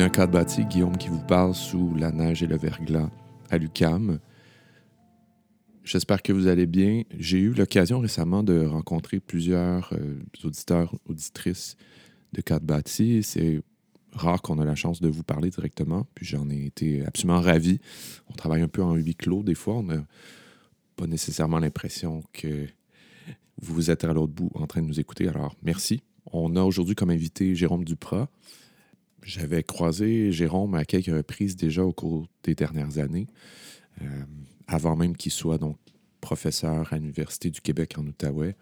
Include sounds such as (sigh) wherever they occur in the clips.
Bienvenue à Cadre Bâti, Guillaume qui vous parle sous la neige et le verglas à l'UCAM. J'espère que vous allez bien. J'ai eu l'occasion récemment de rencontrer plusieurs euh, auditeurs, auditrices de Cadre Bâti. C'est rare qu'on a la chance de vous parler directement, puis j'en ai été absolument ravi. On travaille un peu en huis clos des fois. On n'a pas nécessairement l'impression que vous êtes à l'autre bout en train de nous écouter. Alors, merci. On a aujourd'hui comme invité Jérôme Duprat. J'avais croisé Jérôme à quelques reprises déjà au cours des dernières années, euh, avant même qu'il soit donc professeur à l'Université du Québec en Outaouais.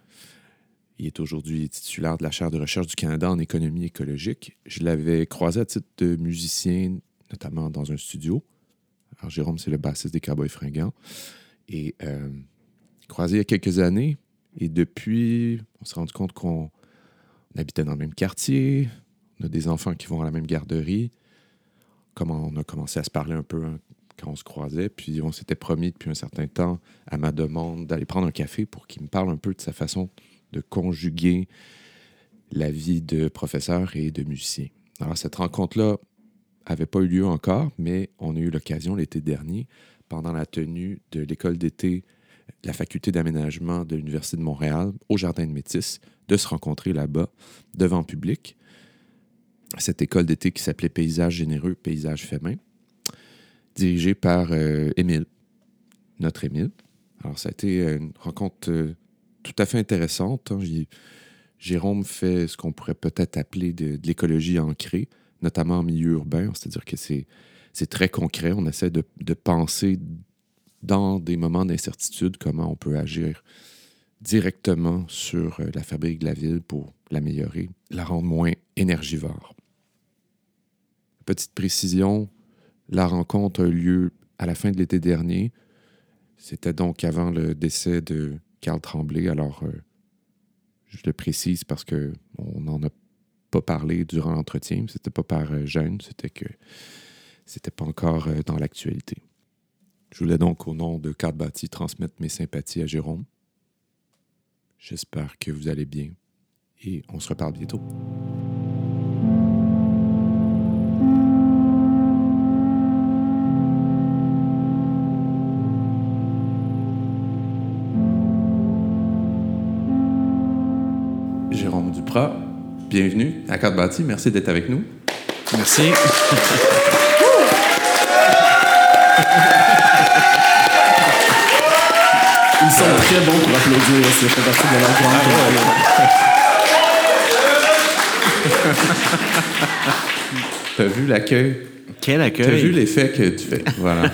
Il est aujourd'hui titulaire de la chaire de recherche du Canada en économie écologique. Je l'avais croisé à titre de musicien, notamment dans un studio. Alors, Jérôme, c'est le bassiste des Cowboys Fringants. Et euh, croisé il y a quelques années. Et depuis, on s'est rendu compte qu'on habitait dans le même quartier, on a des enfants qui vont à la même garderie. Comment on a commencé à se parler un peu hein, quand on se croisait. Puis on s'était promis depuis un certain temps, à ma demande, d'aller prendre un café pour qu'il me parle un peu de sa façon de conjuguer la vie de professeur et de musicien. Alors cette rencontre-là n'avait pas eu lieu encore, mais on a eu l'occasion l'été dernier, pendant la tenue de l'école d'été de la faculté d'aménagement de l'Université de Montréal au Jardin de Métis, de se rencontrer là-bas devant public cette école d'été qui s'appelait Paysage généreux, Paysage fémin, dirigée par euh, Émile, notre Émile. Alors, ça a été une rencontre euh, tout à fait intéressante. Hein. Jérôme fait ce qu'on pourrait peut-être appeler de, l'écologie ancrée, notamment en milieu urbain, c'est-à-dire que c'est, très concret. On essaie de, penser dans des moments d'incertitude comment on peut agir directement sur euh, la fabrique de la ville pour l'améliorer, la rendre moins énergivore. Petite précision, la rencontre a eu lieu à la fin de l'été dernier. C'était donc avant le décès de Carl Tremblay. Alors, euh, je le précise parce qu'on n'en a pas parlé durant l'entretien. C'était pas par euh, gêne, c'était que c'était pas encore dans l'actualité. Je voulais donc, au nom de Carte Bâti, transmettre mes sympathies à Jérôme. J'espère que vous allez bien et on se reparle bientôt. Bienvenue à Carte Bâti. Merci d'être avec nous. Merci. (laughs) Ils sont très bons pour applaudir, ça fait partie de leur grande T'as vu l'accueil? Quel accueil? T'as vu l'effet que tu fais? Voilà.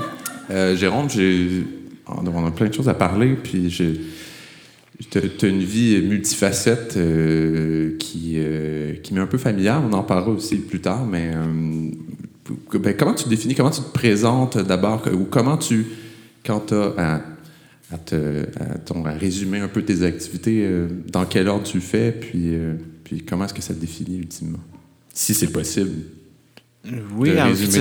(laughs) euh, Jérôme, j'ai... on a plein de choses à parler, puis j'ai... Tu as une vie multifacette euh, qui, euh, qui m'est un peu familière. On en parlera aussi plus tard, mais euh, ben, comment tu définis, comment tu te présentes d'abord, ou comment tu, quand tu as à, à, résumer un peu tes activités, dans quel ordre tu fais, puis, puis comment est-ce que ça te définit ultimement, si c'est possible. Oui,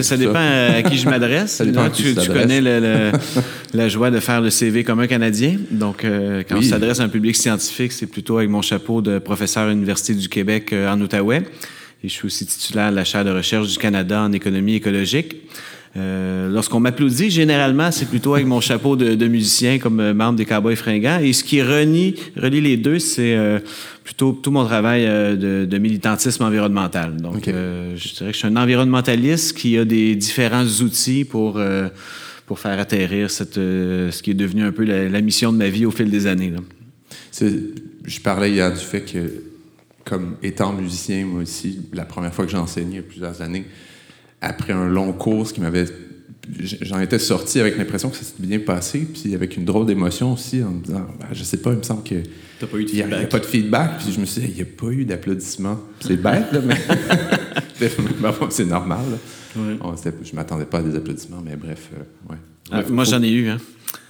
ça, dépend à qui je m'adresse. (laughs) tu, connais (laughs) la joie de faire le CV comme un Canadien. Donc, euh, quand on s'adresse à un public scientifique, c'est plutôt avec mon chapeau de professeur à l'Université du Québec en Outaouais. Et je suis aussi titulaire de la chaire de recherche du Canada en économie écologique. Euh, lorsqu'on m'applaudit, généralement, c'est plutôt avec mon chapeau de, musicien comme euh, membre des Cowboys fringants. Et ce qui relie, relie les deux, c'est euh, plutôt tout mon travail de, militantisme environnemental. Donc, je dirais que je suis un environnementaliste qui a des différents outils pour, pour faire atterrir cette, ce qui est devenu un peu la, mission de ma vie au fil des années. Je parlais hier du fait que, comme étant musicien, moi aussi, la première fois que j'ai enseigné il y a plusieurs années, après un long cours qui m'avait j'en étais sorti avec l'impression que ça s'était bien passé, puis avec une drôle d'émotion aussi, en me disant, ben, je sais pas, il me semble que. pas eu de feedback. Il n'y a, pas de feedback, puis je me suis dit, il n'y a pas eu d'applaudissements. C'est (laughs) bête, là, mais. (laughs) c'est normal, là. je m'attendais pas à des applaudissements, mais bref, euh, ouais. Ah, moi, j'en ai eu, hein.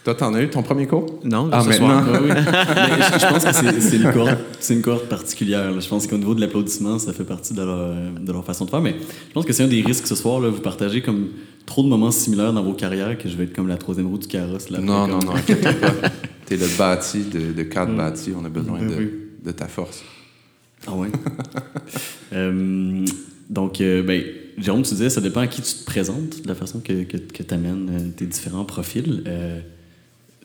Toi, t'en as eu ton premier cours? Non, ah, maintenant. (laughs) oui. je, pense que c'est une, cohorte, une cohorte particulière. Je pense qu'au niveau de l'applaudissement, ça fait partie de leur, de leur, façon de faire. Mais je pense que c'est un des risques ce soir. Là, vous partagez comme trop de moments similaires dans vos carrières que je vais être comme la troisième roue du carrosse. Là, non, non, non, (laughs) inquiète pas. T'es le bâti de, de cadre mm. bâti. On a besoin de, de, ta force. Ah ouais? (laughs) euh, Donc, euh, ben, Jérôme, tu disais, ça dépend à qui tu te présentes, de la façon que, que, que tu amènes euh, tes différents profils. Euh,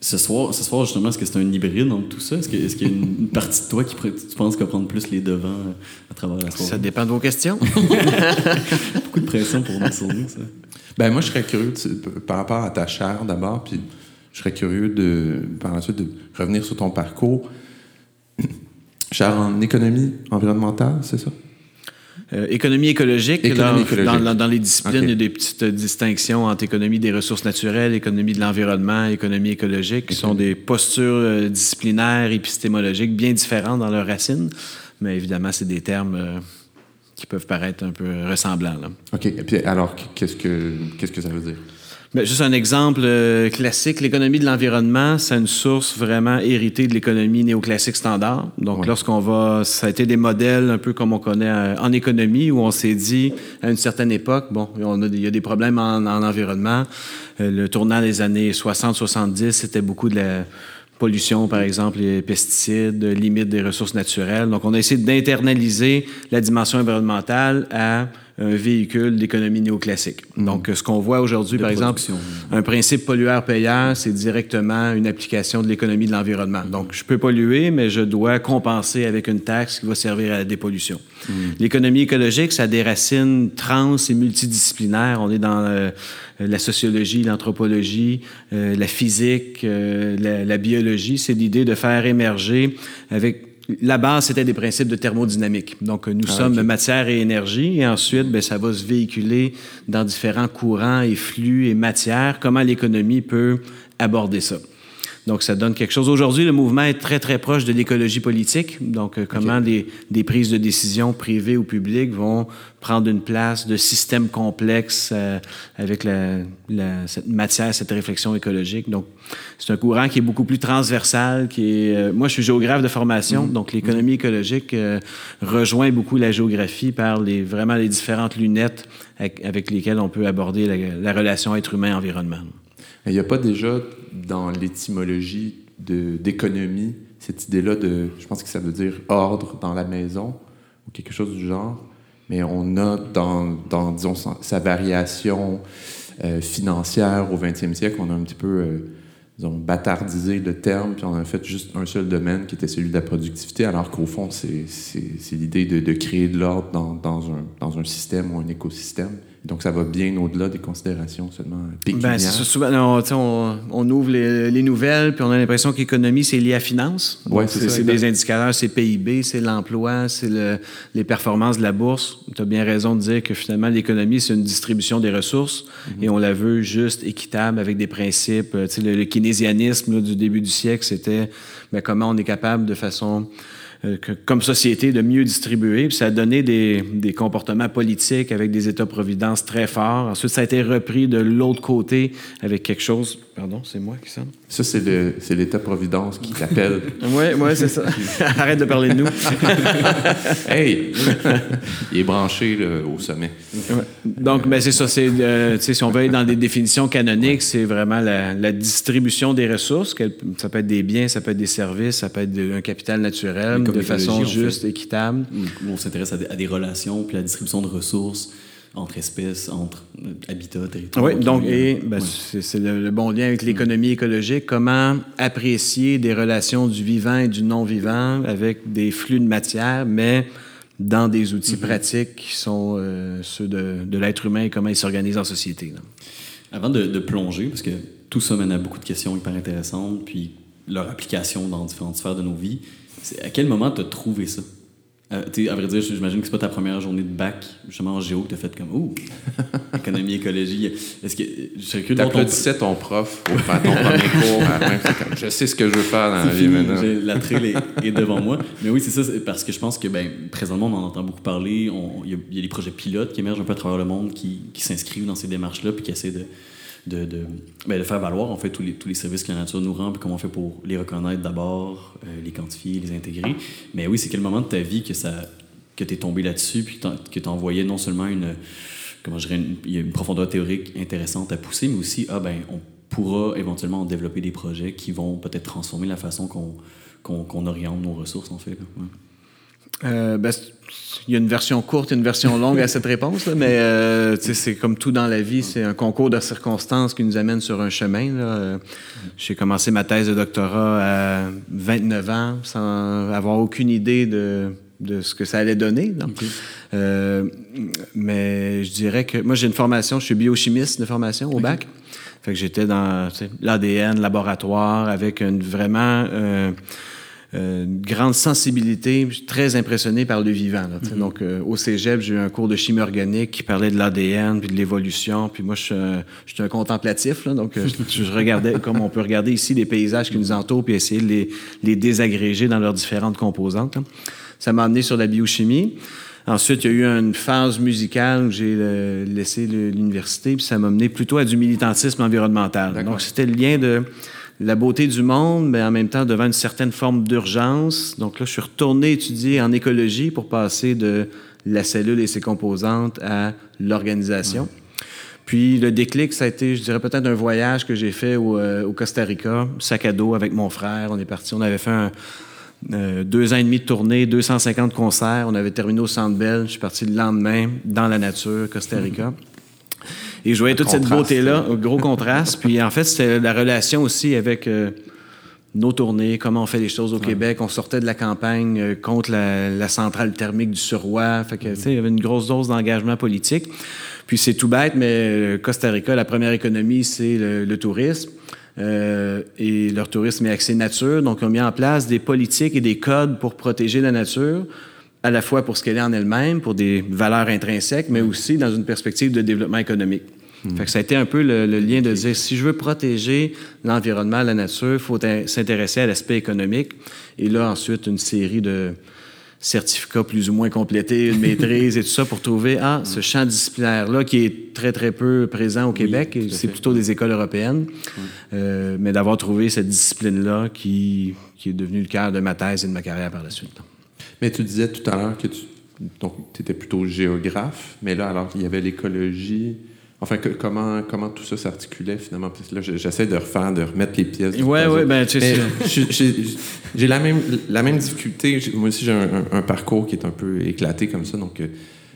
ce soir, ce soir, justement, est-ce que c'est un hybride entre tout ça? Est-ce qu'il est y a une, partie de toi qui tu penses va prendre plus les devants à travers la soirée? Ça dépend de vos questions. (laughs) Beaucoup de pression pour nous sur nous, ça. Ben, moi, je serais curieux par rapport à ta chair d'abord, puis je serais curieux de, par la suite de revenir sur ton parcours. (clears throat) Chaire en économie environnementale, c'est ça? Euh, économie écologique. dans, les disciplines, il y a des petites distinctions entre économie des ressources naturelles, économie de l'environnement, économie écologique, qui sont des postures euh, disciplinaires, épistémologiques bien différentes dans leurs racines. Mais évidemment, c'est des termes euh, qui peuvent paraître un peu ressemblants. OK. Et puis, alors, qu'est-ce que, qu'est-ce que ça veut dire? Bien, juste un exemple euh, classique, l'économie de l'environnement, c'est une source vraiment héritée de l'économie néoclassique standard. Donc, lorsqu'on va, ça a été des modèles un peu comme on connaît euh, en économie, où on s'est dit à une certaine époque, bon, on a, il y a des problèmes en, en environnement. Euh, le tournant des années 60-70, c'était beaucoup de la pollution, par exemple, les pesticides, limite des ressources naturelles. Donc, on a essayé d'internaliser la dimension environnementale à véhicule d'économie néoclassique. Mm. Donc, ce qu'on voit aujourd'hui, par exemple, un principe pollueur-payeur, c'est directement une application de l'économie de l'environnement. Donc, je peux polluer, mais je dois compenser avec une taxe qui va servir à la dépollution. Mm. L'économie écologique, ça a des racines trans et multidisciplinaires. On est dans euh, la sociologie, l'anthropologie, euh, la physique, euh, la, la biologie. C'est l'idée de faire émerger avec la base, c'était des principes de thermodynamique. Donc, nous ah, sommes matière et énergie, et ensuite, bien, ça va se véhiculer dans différents courants et flux et matières. Comment l'économie peut aborder ça? Donc, ça donne quelque chose. Aujourd'hui, le mouvement est très, très proche de l'écologie politique. Donc, euh, comment des, prises de décision privées ou publiques vont prendre une place de systèmes complexes euh, avec la, cette matière, cette réflexion écologique. Donc, c'est un courant qui est beaucoup plus transversal, qui est... Euh, moi, je suis géographe de formation, mm-hmm. donc l'économie écologique rejoint beaucoup la géographie par les, vraiment les différentes lunettes avec, lesquelles on peut aborder la, la relation être humain-environnement. Il n'y a pas déjà dans l'étymologie d'économie cette idée-là de, je pense que ça veut dire ordre dans la maison ou quelque chose du genre, mais on a dans, disons, sa variation euh, financière au 20e siècle, on a un petit peu, euh, disons, bâtardisé le terme, puis on a fait juste un seul domaine qui était celui de la productivité, alors qu'au fond, c'est l'idée de, créer de l'ordre dans un système ou un écosystème. Donc, ça va bien au-delà des considérations seulement pécuniaires. Ben, souvent, on, on, ouvre les, nouvelles, puis on a l'impression qu'économie, c'est lié à finance. Ouais, c'est des indicateurs, c'est PIB, c'est l'emploi, c'est le, les performances de la bourse. Tu as bien raison de dire que finalement, l'économie, c'est une distribution des ressources mm-hmm. et on la veut juste équitable avec des principes. Tu sais, le, le keynésianisme du début du siècle, c'était ben, comment on est capable de façon euh, comme société de mieux distribuer. Puis ça a donné des, des comportements politiques avec des États-providence très forts. Ensuite, ça a été repris de l'autre côté avec quelque chose. Pardon, c'est moi qui sonne? Ça, c'est l'État-providence qui t'appelle. (laughs) oui, ouais, c'est ça. (laughs) Arrête de parler de nous. (laughs) hey! Il est branché au sommet. Donc, ben, c'est ça. Euh, si on veut aller dans des définitions canoniques, c'est vraiment la, la, distribution des ressources. Ça peut être des biens, ça peut être des services, ça peut être un capital naturel de façon juste, équitable. on s'intéresse à, des relations, puis la distribution de ressources entre espèces, entre euh, habitats, territoires. Oui, donc, et ben, c'est le, bon lien avec l'économie écologique. Comment apprécier des relations du vivant et du non-vivant avec des flux de matière, mais dans des outils mm-hmm. pratiques qui sont euh, ceux de, l'être humain et comment il s'organise en société. Avant de, de, plonger, parce que tout ça mène à beaucoup de questions hyper intéressantes, puis leur application dans différentes sphères de nos vies, à quel moment tu as trouvé ça? Euh, à vrai dire, j'imagine que c'est pas ta première journée de bac, justement en géo, que tu as fait comme Ouh, (laughs) économie, écologie. Est-ce que je T'applaudissais ton prof pour faire ton premier (laughs) cours. je sais ce que je veux faire dans la vie maintenant. La trail (laughs) est, devant moi. Mais oui, c'est ça, parce que je pense que ben, présentement, on en entend beaucoup parler. Il y, a des projets pilotes qui émergent un peu à travers le monde qui, qui s'inscrivent dans ces démarches-là puis qui essaient de de, de, ben, de, faire valoir en fait tous les, tous les services que la nature nous rend, puis comment on fait pour les reconnaître d'abord, euh, les quantifier, les intégrer. Mais oui, c'est quel moment de ta vie que que tu es tombé là-dessus, puis que tu envoyé non seulement une, comment je une, une profondeur théorique intéressante à pousser, mais aussi, ah ben, on pourra éventuellement développer des projets qui vont peut-être transformer la façon qu'on qu'on oriente nos ressources, en fait. Euh, ben, il y a une version courte et une version longue à cette réponse, mais euh, c'est comme tout dans la vie, c'est un concours de circonstances qui nous amène sur un chemin. J'ai commencé ma thèse de doctorat à 29 ans sans avoir aucune idée de, de ce que ça allait donner. Euh, mais je dirais que moi, j'ai une formation, je suis biochimiste de formation au bac. Fait que j'étais dans l'ADN, laboratoire, avec une vraiment euh, une grande sensibilité, très impressionné par le vivant. Mm-hmm. Donc, au cégep, j'ai eu un cours de chimie organique qui parlait de l'ADN puis de l'évolution. Puis moi, je, suis un contemplatif, là, donc je, regardais, comme on peut regarder ici, les paysages qui nous entourent puis essayer de les, les désagréger dans leurs différentes composantes. Ça m'a amené sur la biochimie. Ensuite, il y a eu une phase musicale où j'ai euh, laissé l'université, puis ça m'a amené plutôt à du militantisme environnemental. Donc, c'était le lien de la beauté du monde, mais en même temps devant une certaine forme d'urgence. Donc là, je suis retourné étudier en écologie pour passer de la cellule et ses composantes à l'organisation. Puis le déclic, ça a été, je dirais peut-être un voyage que j'ai fait au, euh, Costa Rica, sac à dos avec mon frère. On est parti, on avait fait euh, deux ans et demi de tournée, 250 concerts. On avait terminé au Centre Bell. Je suis parti le lendemain dans la nature, Costa Rica. Et je voyais toute cette beauté-là, gros contraste. Puis en fait, c'était la relation aussi avec euh, nos tournées, comment on fait les choses au Québec. On sortait de la campagne euh, contre la, centrale thermique du Surroi. Fait que, tu sais, il y avait une grosse dose d'engagement politique. Puis c'est tout bête, mais Costa Rica, la première économie, c'est le tourisme. Euh, et leur tourisme est axé nature. Donc, ils ont mis en place des politiques et des codes pour protéger la nature, à la fois pour ce qu'elle est en elle-même, pour des valeurs intrinsèques, mais aussi dans une perspective de développement économique. Hmm. Fait que ça a été un peu le, lien de dire, si je veux protéger l'environnement, la nature, il faut s'intéresser à l'aspect économique. Et là, ensuite, une série de, certificat plus ou moins complété, une (laughs) maîtrise et tout ça pour trouver ah, ce champ disciplinaire-là qui est très, très peu présent au Québec. c'est plutôt des écoles européennes. Euh, mais d'avoir trouvé cette discipline-là qui, qui est devenue le cœur de ma thèse et de ma carrière par la suite. Mais tu disais tout à l'heure que tu étais plutôt géographe, mais là, alors, il y avait l'écologie. Enfin, comment, comment tout ça s'articulait finalement? là, j'essaie de refaire, de remettre les pièces. Oui, oui, ben tu sais. J'ai la même, la même difficulté. Moi aussi, j'ai un, parcours qui est un peu éclaté comme ça, donc euh,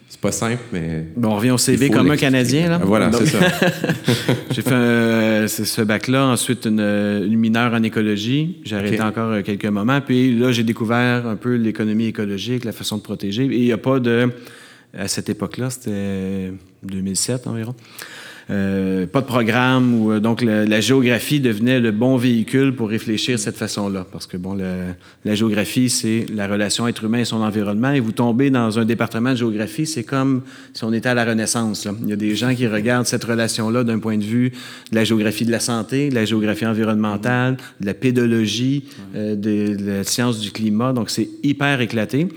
c'est pas simple, mais. Bon, on revient au CV comme un Canadien, là. Voilà, c'est ça. (laughs) j'ai fait euh, ce bac-là, ensuite une, mineure en écologie. J'ai arrêté encore euh, quelques moments. Puis là, j'ai découvert un peu l'économie écologique, la façon de protéger. Et il n'y a pas de à cette époque-là, c'était 2007 environ. Euh, pas de programme où euh, donc la, géographie devenait le bon véhicule pour réfléchir de cette façon-là. Parce que bon la géographie c'est la relation être humain et son environnement. Et vous tombez dans un département de géographie c'est comme si on était à la Renaissance il y a des gens qui regardent cette relation-là d'un point de vue de la géographie de la santé de la géographie environnementale de la pédologie euh, de, de la science du climat. Donc c'est hyper éclaté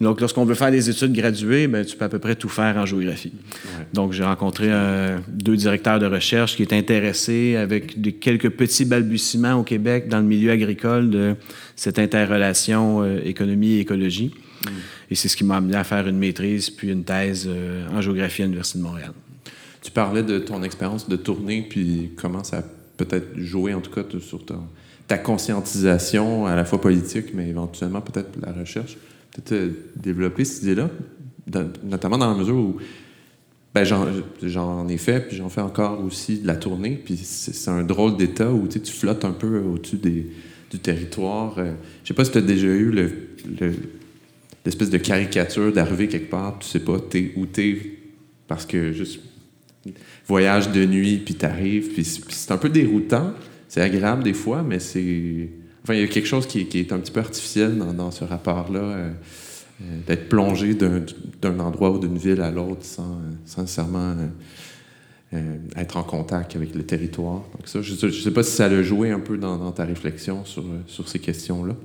donc, lorsqu'on veut faire des études graduées, ben, tu peux à peu près tout faire en géographie. Donc, j'ai rencontré euh, deux directeurs de recherche qui étaient intéressés avec des, quelques petits balbutiements au Québec dans le milieu agricole de cette interrelation euh, économie et écologie. Mm. Et c'est ce qui m'a amené à faire une maîtrise puis une thèse euh, en géographie à l'Université de Montréal. Tu parlais de ton expérience de tournée, puis comment ça a peut-être joué, en tout cas, sur ta conscientisation à la fois politique, mais éventuellement peut-être la recherche peut-être développer cette idée-là, notamment dans la mesure où ben, j'en ai fait, puis j'en fais encore aussi de la tournée, puis c'est un drôle d'état où tu flottes un peu au-dessus du territoire. Je euh, je sais pas si tu as déjà eu l'espèce de caricature d'arriver quelque part, tu sais pas es, où t'es, parce que juste voyage de nuit, puis t'arrives, puis c'est un peu déroutant. C'est agréable des fois, mais c'est Enfin, il y a quelque chose qui, est un petit peu artificiel dans, ce rapport-là, euh, euh, d'être plongé d'un endroit ou d'une ville à l'autre sans, nécessairement euh, être en contact avec le territoire. Donc ça, je ne sais pas si ça a joué un peu dans, ta réflexion sur ces questions-là.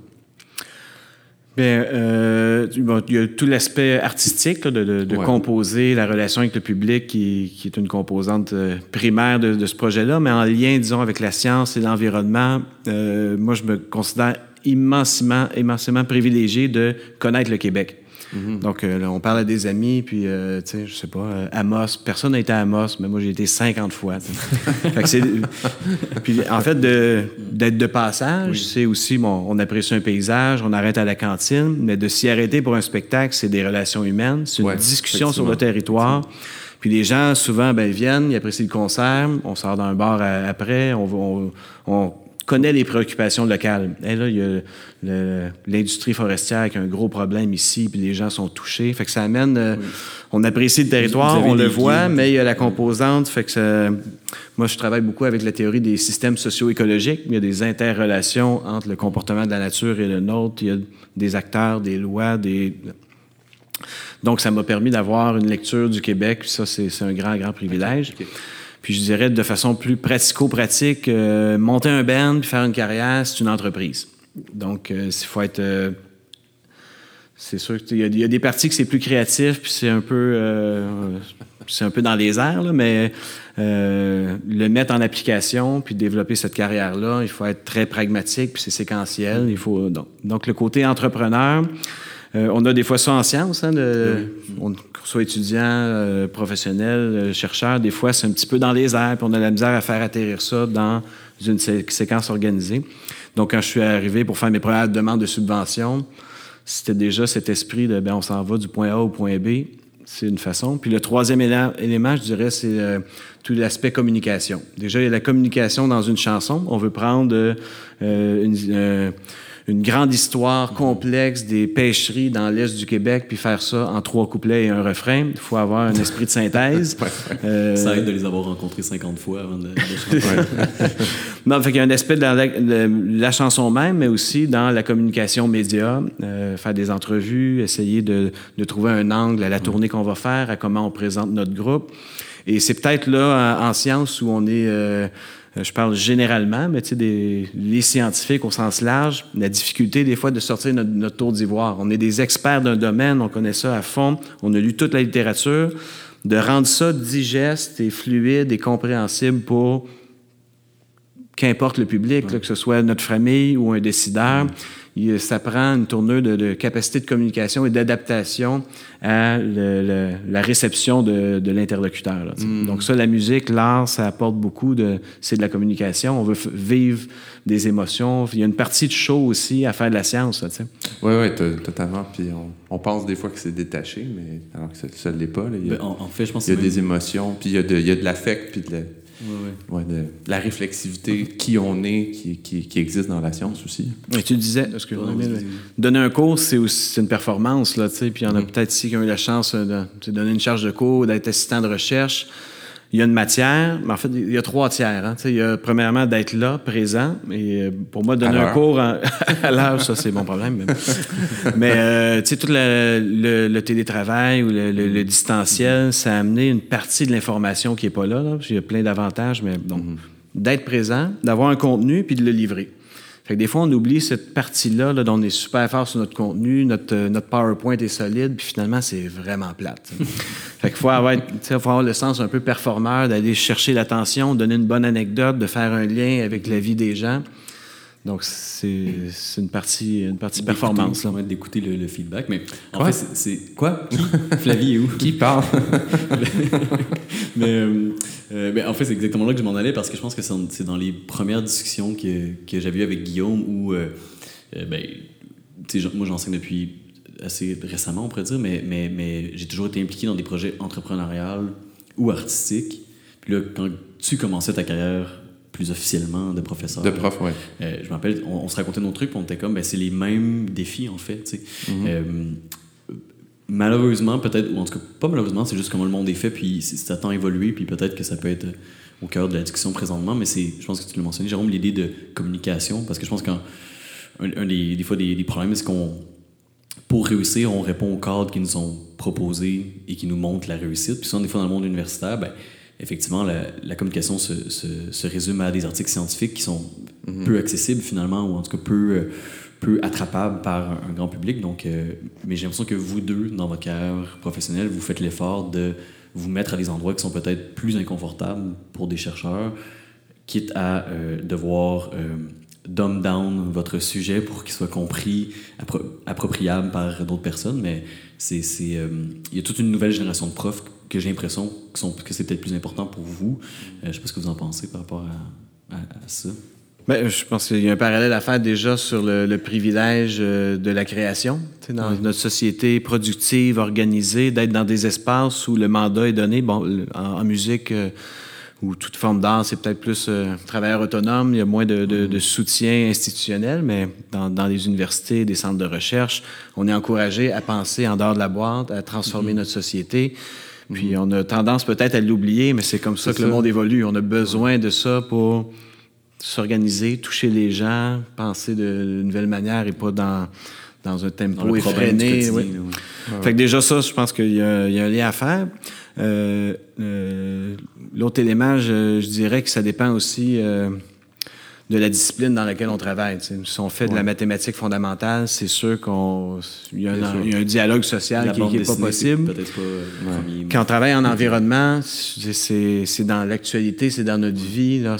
Bien, euh, il y a tout l'aspect artistique de, composer la relation avec le public qui, est une composante euh, primaire de, ce projet-là, mais en lien, disons, avec la science et l'environnement, euh, moi, je me considère immensément, immensément privilégié de connaître le Québec. Mhm. Donc, euh, on parle à des amis, puis, euh, tu sais, je sais pas, euh, Amos. Personne n'a été à Amos, mais moi, j'ai été 50 fois. (laughs) puis, en fait, d'être de, passage, c'est aussi, bon, on apprécie un paysage, on arrête à la cantine, mais de s'y arrêter pour un spectacle, c'est des relations humaines, c'est une discussion sur le territoire. Puis les gens, souvent, ben, viennent, ils apprécient le concert, on sort dans un bar après, on, on connaît les préoccupations locales. Et là, il y a l'industrie forestière qui a un gros problème ici, puis les gens sont touchés. Fait que ça amène... Euh, on apprécie le territoire, on le voit, mais il y a la composante. Fait que moi, je travaille beaucoup avec la théorie des systèmes socio-écologiques. Il y a des interrelations entre le comportement de la nature et le nôtre. Il y a des acteurs, des lois, des... Donc, ça m'a permis d'avoir une lecture du Québec, ça, c'est un grand, grand privilège. Puis je dirais de façon plus pratico-pratique, euh, monter un band puis faire une carrière, c'est une entreprise. Donc, il euh, faut être. Euh, c'est sûr qu'il y, a des parties que c'est plus créatif, puis c'est un peu. c'est un peu dans les airs, là, mais le mettre en application puis développer cette carrière-là, il faut être très pragmatique, puis c'est séquentiel. Il faut, donc, le côté entrepreneur, euh, on a des fois ça en sciences, hein, on, soit étudiant, euh, professionnel, euh, chercheur, des fois c'est un petit peu dans les airs, puis on a la misère à faire atterrir ça dans une séquence organisée. Donc quand je suis arrivé pour faire mes premières demandes de subvention, c'était déjà cet esprit de ben on s'en va du point A au point B. C'est une façon. Puis le troisième élément, je dirais, c'est tout l'aspect communication. Déjà, il y a la communication dans une chanson. On veut prendre une, une grande histoire complexe des pêcheries dans l'est du Québec, puis faire ça en trois couplets et un refrain. Il faut avoir un esprit de synthèse. (laughs) Euh, ça aide de les avoir rencontrés 50 fois avant de, chanter. (laughs) non, fait qu'il y a un aspect dans la, chanson même, mais aussi dans la communication média, euh, faire des entrevues, essayer de, de, trouver un angle à la tournée qu'on va faire, à comment on présente notre groupe. Et c'est peut-être là, en, science, où on est... Euh, je parle généralement, mais tu sais, les scientifiques au sens large, la difficulté des fois de sortir notre, notre tour d'ivoire. On est des experts d'un domaine, on connaît ça à fond, on a lu toute la littérature. De rendre ça digeste et fluide et compréhensible pour qu'importe le public, que ce soit notre famille ou un décideur ça prend une tournure de, capacité de communication et d'adaptation à la réception de, l'interlocuteur. Mm. Donc ça, la musique, l'art, ça apporte beaucoup de... C'est de la communication. On veut vivre des émotions. Il y a une partie de show aussi à faire de la science. Oui, oui, totalement. Puis on, pense des fois que c'est détaché, mais alors que ça ne l'est pas. Il y a, ben, en, fait, je pense il y a des émotions, puis il y a de, il y a de l'affect, puis de Ouais, de, la réflexivité, qui on est, qui, qui, existe dans la science aussi. Mais tu disais, que donner un cours, c'est aussi une performance, là, puis il y en a mm. peut-être ici qui ont eu la chance de, de donner une charge de cours, d'être assistant de recherche il y a une matière, mais en fait, il y a trois tiers. Hein. Il y a premièrement d'être là, présent. Et euh, pour moi, donner un cours (laughs) à l'heure, ça, c'est mon problème. Mais, euh, tu sais, tout le, télétravail ou le, distanciel, ça a amené une partie de l'information qui n'est pas là. Il y a plein d'avantages, mais donc, mm-hmm. d'être présent, d'avoir un contenu puis de le livrer. Fait que des fois, on oublie cette partie-là, là, dont on est super fort sur notre contenu, notre, euh, notre PowerPoint est solide, puis finalement, c'est vraiment plate. (laughs) fait qu'il faut avoir, faut avoir le sens un peu performeur, d'aller chercher l'attention, donner une bonne anecdote, de faire un lien avec la vie des gens. Donc, c'est une partie, une partie performance. Là. D'écouter le, feedback. Mais en fait, c'est. Quoi? Flavie est où? Qui parle? (laughs) Mais, euh, euh, mais, en fait, c'est exactement là que je m'en allais parce que je pense que c'est dans les premières discussions que, que j'avais eues avec Guillaume où. Euh, ben, moi, j'enseigne depuis assez récemment, on pourrait dire, mais, mais, mais j'ai toujours été impliqué dans des projets entrepreneuriales ou artistiques. Puis là, quand tu commençais ta carrière plus officiellement de professeur. De prof, oui. Euh, je me rappelle, on, se racontait nos trucs, puis on était comme, ben, c'est les mêmes défis, en fait. Mm-hmm. Euh, malheureusement, peut-être, ou en tout cas, pas malheureusement, c'est juste comment le monde est fait, puis ça tend à évoluer, puis peut-être que ça peut être au cœur de la discussion présentement, mais c'est, je pense que tu l'as mentionné, Jérôme, l'idée de communication, parce que je pense qu'un un, des, des, fois des, problèmes, c'est qu'on, pour réussir, on répond aux cadres qui nous ont proposés et qui nous montrent la réussite. Puis souvent, des fois, dans le monde universitaire, ben, effectivement, la, communication se, se, résume à des articles scientifiques qui sont mhm. peu accessibles finalement, ou en tout cas peu, euh, peu attrapables par un, grand public. Donc, euh, mais j'ai l'impression que vous deux, dans votre carrière professionnelle, vous faites l'effort de vous mettre à des endroits qui sont peut-être plus inconfortables pour des chercheurs, quitte à euh, devoir dumb down votre sujet pour qu'il soit compris, appropriable par d'autres personnes, mais c'est, euh, il y a toute une nouvelle génération de profs que j'ai l'impression que, que c'est peut-être plus important pour vous. Euh, je sais pas ce que vous en pensez par rapport à, ça. Bien, je pense qu'il y a un parallèle à faire déjà sur le, privilège euh, de la création. dans notre société productive, organisée, d'être dans des espaces où le mandat est donné. Bon, en, musique, ou toute forme d'art, c'est peut-être plus euh, travailleur autonome, il y a moins de, de, soutien institutionnel, mais dans, dans, les universités, des centres de recherche, on est encouragé à penser en dehors de la boîte, à transformer mm-hmm. notre société. Puis mm-hmm. on a tendance peut-être à l'oublier, mais c'est comme ça que le monde évolue. On a besoin de ça pour s'organiser, toucher les gens, penser de, nouvelles manières et pas dans, dans un tempo effréné. Fait que déjà ça, je pense qu'il y, y, a un lien à faire. Euh, euh, l'autre élément, je, dirais que ça dépend aussi euh, de la discipline dans laquelle on travaille. Si on fait de la mathématique fondamentale, c'est sûr qu'il y, a un dialogue social qui n'est pas possible. Quand on travaille en environnement, c'est dans l'actualité, c'est dans notre vie. Là,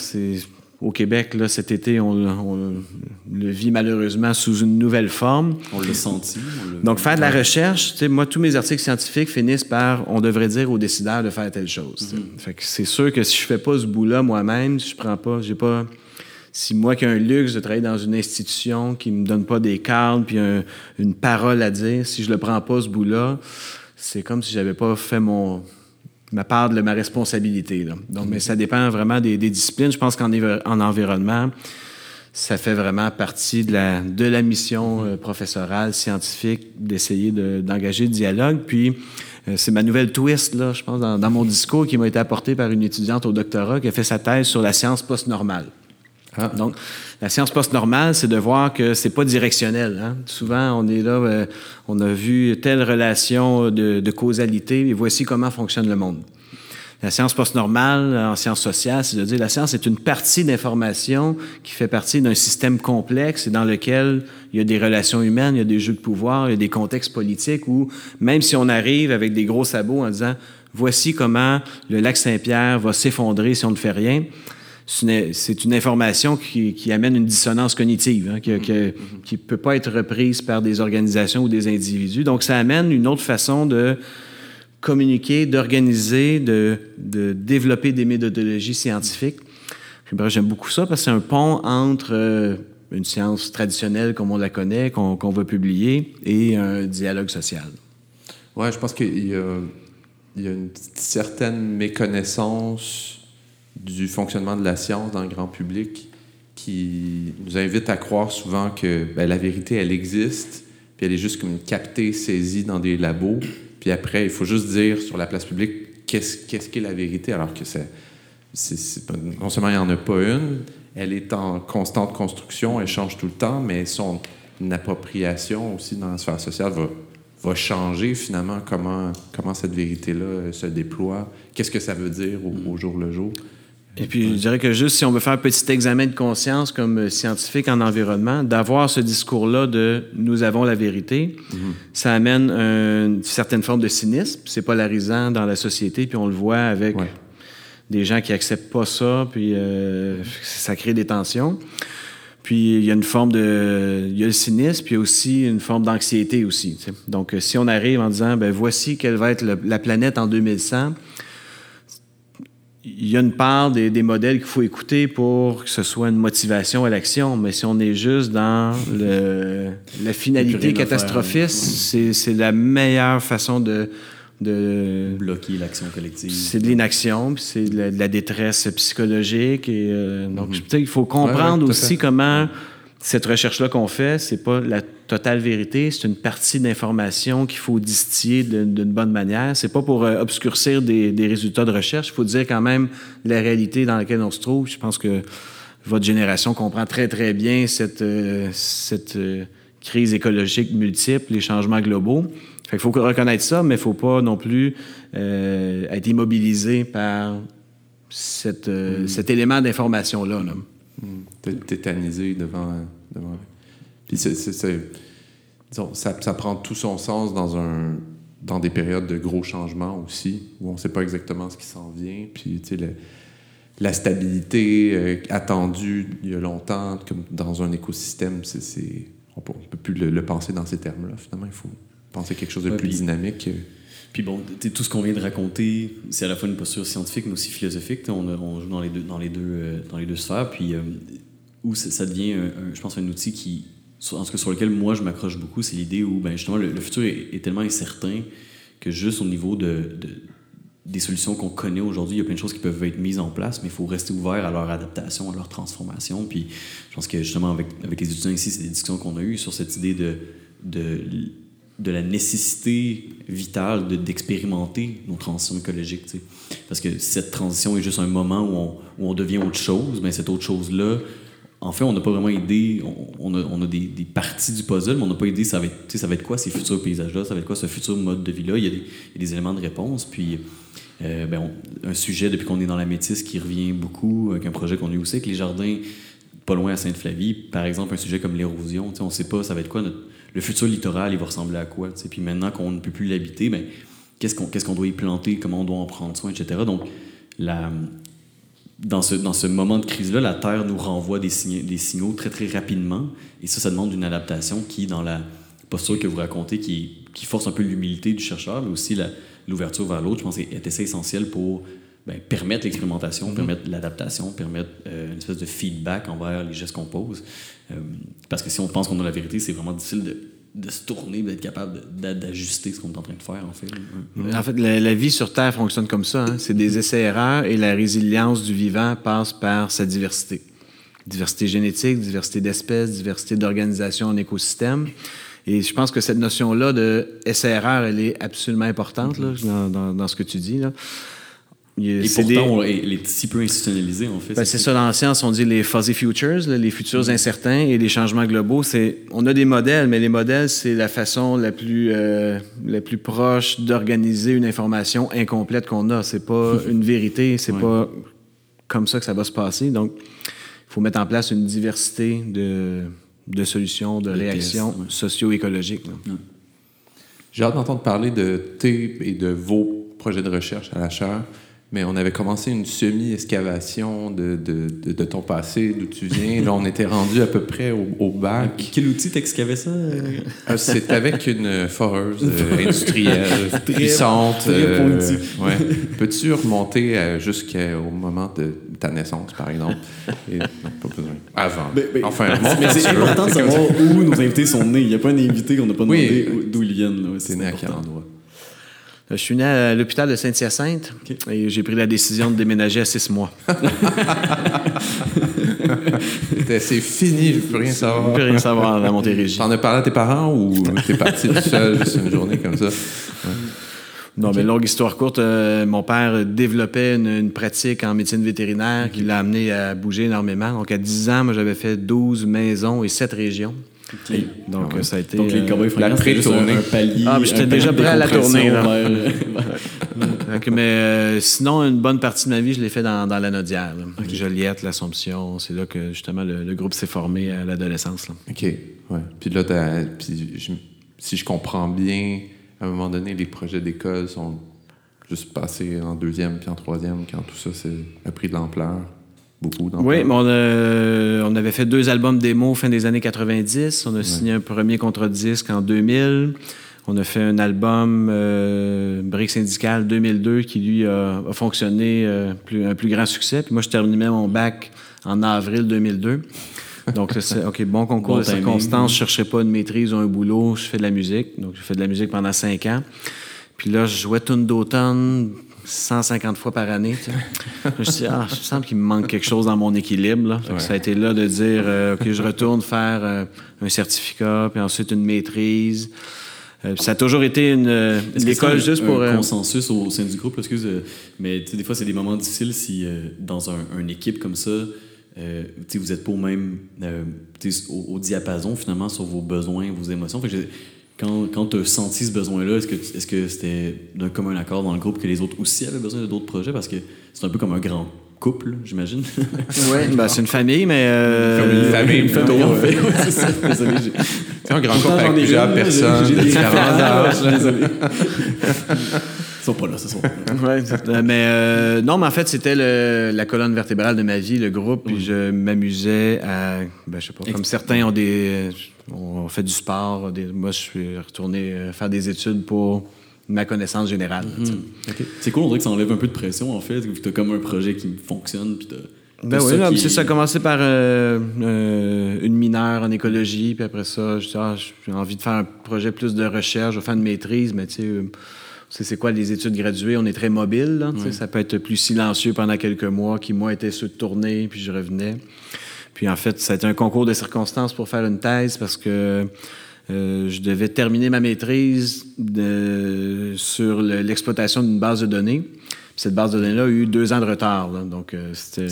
au Québec, là, cet été, on, le vit malheureusement sous une nouvelle forme. On l'a senti. Donc, faire de la recherche, moi, tous mes articles scientifiques finissent par on devrait dire aux décideurs de faire telle chose. Mm-hmm. Fait que c'est sûr que si je fais pas ce bout-là moi-même, si je prends pas, j'ai pas. Si moi qui ai un luxe de travailler dans une institution qui me donne pas des cadres puis une parole à dire, si je le prends pas ce bout-là, c'est comme si j'avais pas fait mon ma part de ma responsabilité. Donc, mais ça dépend vraiment des, disciplines. Je pense qu'en en environnement, ça fait vraiment partie de la, mission euh, professorale, scientifique, d'essayer d'engager le dialogue. Puis, euh, c'est ma nouvelle twist, là, je pense, dans, mon discours qui m'a été apporté par une étudiante au doctorat qui a fait sa thèse sur la science post-normale. Ah. Donc, la science post-normale, c'est de voir que c'est pas directionnel. Hein. Souvent, on est là, euh, on a vu telle relation de, causalité, et voici comment fonctionne le monde. La science post-normale, en sciences sociales, c'est de dire la science est une partie d'information qui fait partie d'un système complexe et dans lequel il y a des relations humaines, il y a des jeux de pouvoir, il y a des contextes politiques où, même si on arrive avec des gros sabots en disant voici comment le lac Saint-Pierre va s'effondrer si on ne fait rien, c'est une information qui, amène une dissonance cognitive, hein, qui ne peut pas être reprise par des organisations ou des individus. Donc, ça amène une autre façon de communiquer, d'organiser, de, développer des méthodologies scientifiques. J'aime beaucoup ça parce que c'est un pont entre euh, une science traditionnelle comme on la connaît, qu'on veut publier, et un dialogue social. Oui, je pense qu'il y, a une certaine méconnaissance du fonctionnement de la science dans le grand public qui nous invite à croire souvent que ben, la vérité, elle existe, puis elle est juste comme captée, saisie dans des labos, puis après, il faut juste dire sur la place publique qu'est-ce qu'est la vérité, alors que c'est, non seulement il n'y en a pas une, elle est en constante construction, elle change tout le temps, mais son appropriation aussi dans la sphère sociale va, va changer finalement comment, comment cette vérité-là se déploie, qu'est-ce que ça veut dire au jour le jour? Et puis, je dirais que juste si on veut faire un petit examen de conscience comme scientifique en environnement, d'avoir ce discours-là de nous avons la vérité, mhm. ça amène une certaine forme de cynisme. C'est polarisant dans la société, puis on le voit avec des gens qui acceptent pas ça, puis euh, ça crée des tensions. Puis il y a une forme de, il y a le cynisme, puis aussi une forme d'anxiété aussi. Donc, si on arrive en disant, ben voici quelle va être la planète en 2100 il y a une part des, modèles qu'il faut écouter pour que ce soit une motivation à l'action, mais si on est juste dans le, la finalité catastrophiste, c'est la meilleure façon de, de bloquer l'action collective. C'est de l'inaction, puis c'est de, la détresse psychologique. Et, euh, donc, mm-hmm. il faut comprendre aussi comment cette recherche-là qu'on fait, c'est pas la totale vérité, c'est une partie d'information qu'il faut distiller d'une bonne manière. C'est pas pour euh, obscurcir des, résultats de recherche. Il faut dire quand même la réalité dans laquelle on se trouve. Je pense que votre génération comprend très très bien cette, euh, cette euh, crise écologique multiple, les changements globaux. il faut reconnaître ça, mais il faut pas non plus être immobilisé par cette, mm. cet élément d'information-là. là tétanisé devant. devant... Puis c'est, disons, ça, ça, prend tout son sens dans, un, dans des périodes de gros changements aussi, où on ne sait pas exactement ce qui s'en vient. Puis, tu sais, la stabilité attendue il y a longtemps, comme dans un écosystème, c'est, on ne peut plus le, penser dans ces termes-là. Finalement, il faut penser quelque chose de plus dynamique. Puis bon, tout ce qu'on vient de raconter, c'est à la fois une posture scientifique, mais aussi philosophique. On, joue dans les deux, dans les deux, dans les deux sphères. Puis où ça, devient, je pense, un outil qui, en tout cas sur lequel moi je m'accroche beaucoup, c'est l'idée où ben, justement le, futur est, tellement incertain que juste au niveau de, des solutions qu'on connaît aujourd'hui, il y a plein de choses qui peuvent être mises en place, mais il faut rester ouvert à leur adaptation, à leur transformation. Puis je pense que justement avec, avec les étudiants ici, c'est des discussions qu'on a eues sur cette idée de, de, de la nécessité vitale d'expérimenter nos transitions écologiques. Parce que cette transition est juste un moment où on, où on devient autre chose, mais cette autre chose-là, en fait, on n'a pas vraiment idée. On, a, des, parties du puzzle, mais on n'a pas idée ça va, être, ça va être quoi ces futurs paysages-là, ça va être quoi ce futur mode de vie-là. Il, y a des éléments de réponse. Puis, euh, ben, un sujet, depuis qu'on est dans la métisse, qui revient beaucoup, avec un projet qu'on a eu aussi avec les jardins pas loin à Sainte-Flavie. Par exemple, un sujet comme l'érosion. On ne sait pas ça va être quoi. Le futur littoral, il va ressembler à quoi. Puis maintenant qu'on ne peut plus l'habiter, ben, qu'est-ce qu'on qu'est-ce qu'on doit y planter, comment on doit en prendre soin, etc. Donc, dans ce, dans ce moment de crise-là, la Terre nous renvoie des, des signaux très, très rapidement. Et ça, ça demande une adaptation qui, dans la posture que vous racontez, qui, qui force un peu l'humilité du chercheur, mais aussi l'ouverture vers l'autre, je pense, est assez essentiel pour ben, permettre l'expérimentation, mm-hmm. permettre l'adaptation, permettre euh, une espèce de feedback envers les gestes qu'on pose. Euh, parce que si on pense qu'on a la vérité, c'est vraiment difficile de de se tourner, d'être capable d'ajuster ce qu'on est en train de faire, en fait. En fait, la, vie sur Terre fonctionne comme ça. Hein. C'est des essais-erreurs et la résilience du vivant passe par sa diversité. Diversité génétique, diversité d'espèces, diversité d'organisation en écosystème. Et je pense que cette notion-là de essai-erreur, elle est absolument importante là, dans, dans, dans, ce que tu dis. Là. Et pourtant, elle est si peu institutionnalisée, en fait. Ben, c'est ça, dans la science, on dit les fuzzy futures, les futurs mm. incertains et les changements globaux. C'est, on a des modèles, mais les modèles, c'est la façon la plus, euh, la plus proche d'organiser une information incomplète qu'on a. C'est pas (laughs) une vérité, c'est pas comme ça que ça va se passer. Donc, il faut mettre en place une diversité de, de solutions, de, réactions socio-écologiques. J'ai hâte d'entendre parler de tes et de vos projets de recherche à la chaire mais on avait commencé une semi-excavation de, de, de, ton passé, d'où tu viens. Là, on était rendu à peu près au, bac. Quel outil t'excavais ça? Ah, c'est avec une foreuse euh, industrielle (laughs) puissante. Euh, ouais. Peux-tu remonter euh, jusqu'au moment de ta naissance, par exemple? Et, non, pas besoin. Avant. enfin, mais c'est important de savoir où nos invités sont nés. Il n'y a pas un invité qu'on n'a pas demandé d'où ils viennent. C'est né à quel endroit? Je suis né à l'hôpital de Saint-Hyacinthe et j'ai pris la décision de déménager à six mois. (laughs) c'est fini, je ne peux rien savoir. Je ne peux rien savoir dans Montérégie. (laughs) T'en as parlé à tes parents ou t'es parti tout seul juste une journée comme ça? Non, mais longue histoire courte, euh, mon père développait une, pratique en médecine vétérinaire qui l'a amené à bouger énormément. Donc, à 10 ans, moi, j'avais fait 12 maisons et 7 régions. Donc, ça a été. Donc, les euh, cowboys la pré-tournée. Un palier. Ah, j'étais déjà prêt à la tournée. (laughs) mais euh, sinon, une bonne partie de ma vie, je l'ai fait dans, dans la Nodière. Joliette, l'Assomption. C'est là que, justement, le, groupe s'est formé à l'adolescence. OK. Ouais. Puis là, puis si je comprends bien, à un moment donné, les projets d'école sont juste passés en deuxième puis en troisième quand tout ça a pris de l'ampleur. Oui, mais on, avait fait deux albums démo fin des années 90. On a signé un premier contrat de disque en 2000. On a fait un album euh, Brique Syndical 2002 qui, lui, a, fonctionné euh, plus, un plus grand succès. Puis moi, je terminais mon bac en avril 2002. Donc, c'est OK, bon (laughs) concours de circonstances. Je ne cherchais pas une maîtrise ou un boulot. Je fais de la musique. Donc, j'ai fait de la musique pendant cinq ans. Puis là, je jouais Tune d'automne, 150 fois par année. je me suis dit, ah, je sens qu'il me manque quelque chose dans mon équilibre. Ça a été là de dire, euh, OK, je retourne faire euh, un certificat, puis ensuite une maîtrise. Euh, ça a toujours été une, école juste pour. Un consensus au sein du groupe, excuse, mais des fois, c'est des moments difficiles si dans un, une équipe comme ça, vous n'êtes pas au même au, diapason finalement sur vos besoins, vos émotions. Quand, quand tu as senti ce besoin-là, est-ce que est-ce que c'était d'un commun accord dans le groupe que les autres aussi avaient besoin de d'autres projets? Parce que c'est un peu comme un grand couple, j'imagine. (laughs) oui, ben, c'est une famille, mais. Euh... Comme une famille, une famille, en fait. (laughs) c'est ça. C'est un grand groupe avec plusieurs personnes de différents âges. Désolé. Ils sont pas là, ce soir. ouais, mais euh, non, mais en fait, c'était la colonne vertébrale de ma vie, le groupe, puis je m'amusais à, ben, je sais pas, comme certains ont des, ont fait du sport, moi je suis retourné euh, faire des études pour ma connaissance générale. Mm-hmm. C'est cool, on dirait que ça enlève un peu de pression en fait, que tu as comme un projet qui fonctionne, puis ben oui, ça, qui... ça a commencé par euh, une mineure en écologie, puis après ça, ah, j'ai envie de faire un projet plus de recherche, je vais faire une maîtrise, mais tu sais, c'est quoi les études graduées? On est très mobile. Ça peut être plus silencieux pendant quelques mois, qui, moi, était sur tournée, puis je revenais. Puis en fait, ça a été un concours de circonstances pour faire une thèse parce que euh, je devais terminer ma maîtrise de, sur l'exploitation d'une base de données. cette base de données-là a eu deux ans de retard. Donc, euh, c'était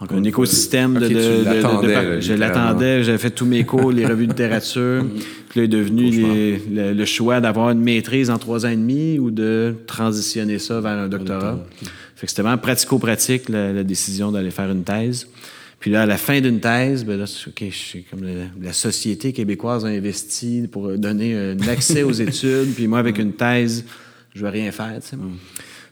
un écosystème de, Je l'attendais, j'avais fait tous mes cours, les revues de littérature. Puis là, est devenu le, choix d'avoir une maîtrise en trois ans et demi ou de transitionner ça vers un doctorat. Fait que c'était vraiment pratico-pratique, la, décision d'aller faire une thèse. Puis là, à la fin d'une thèse, ben là, OK, comme la, société québécoise a investi pour donner un accès aux (laughs) études. Puis moi, avec une thèse, je vais rien faire, tu sais. Mm.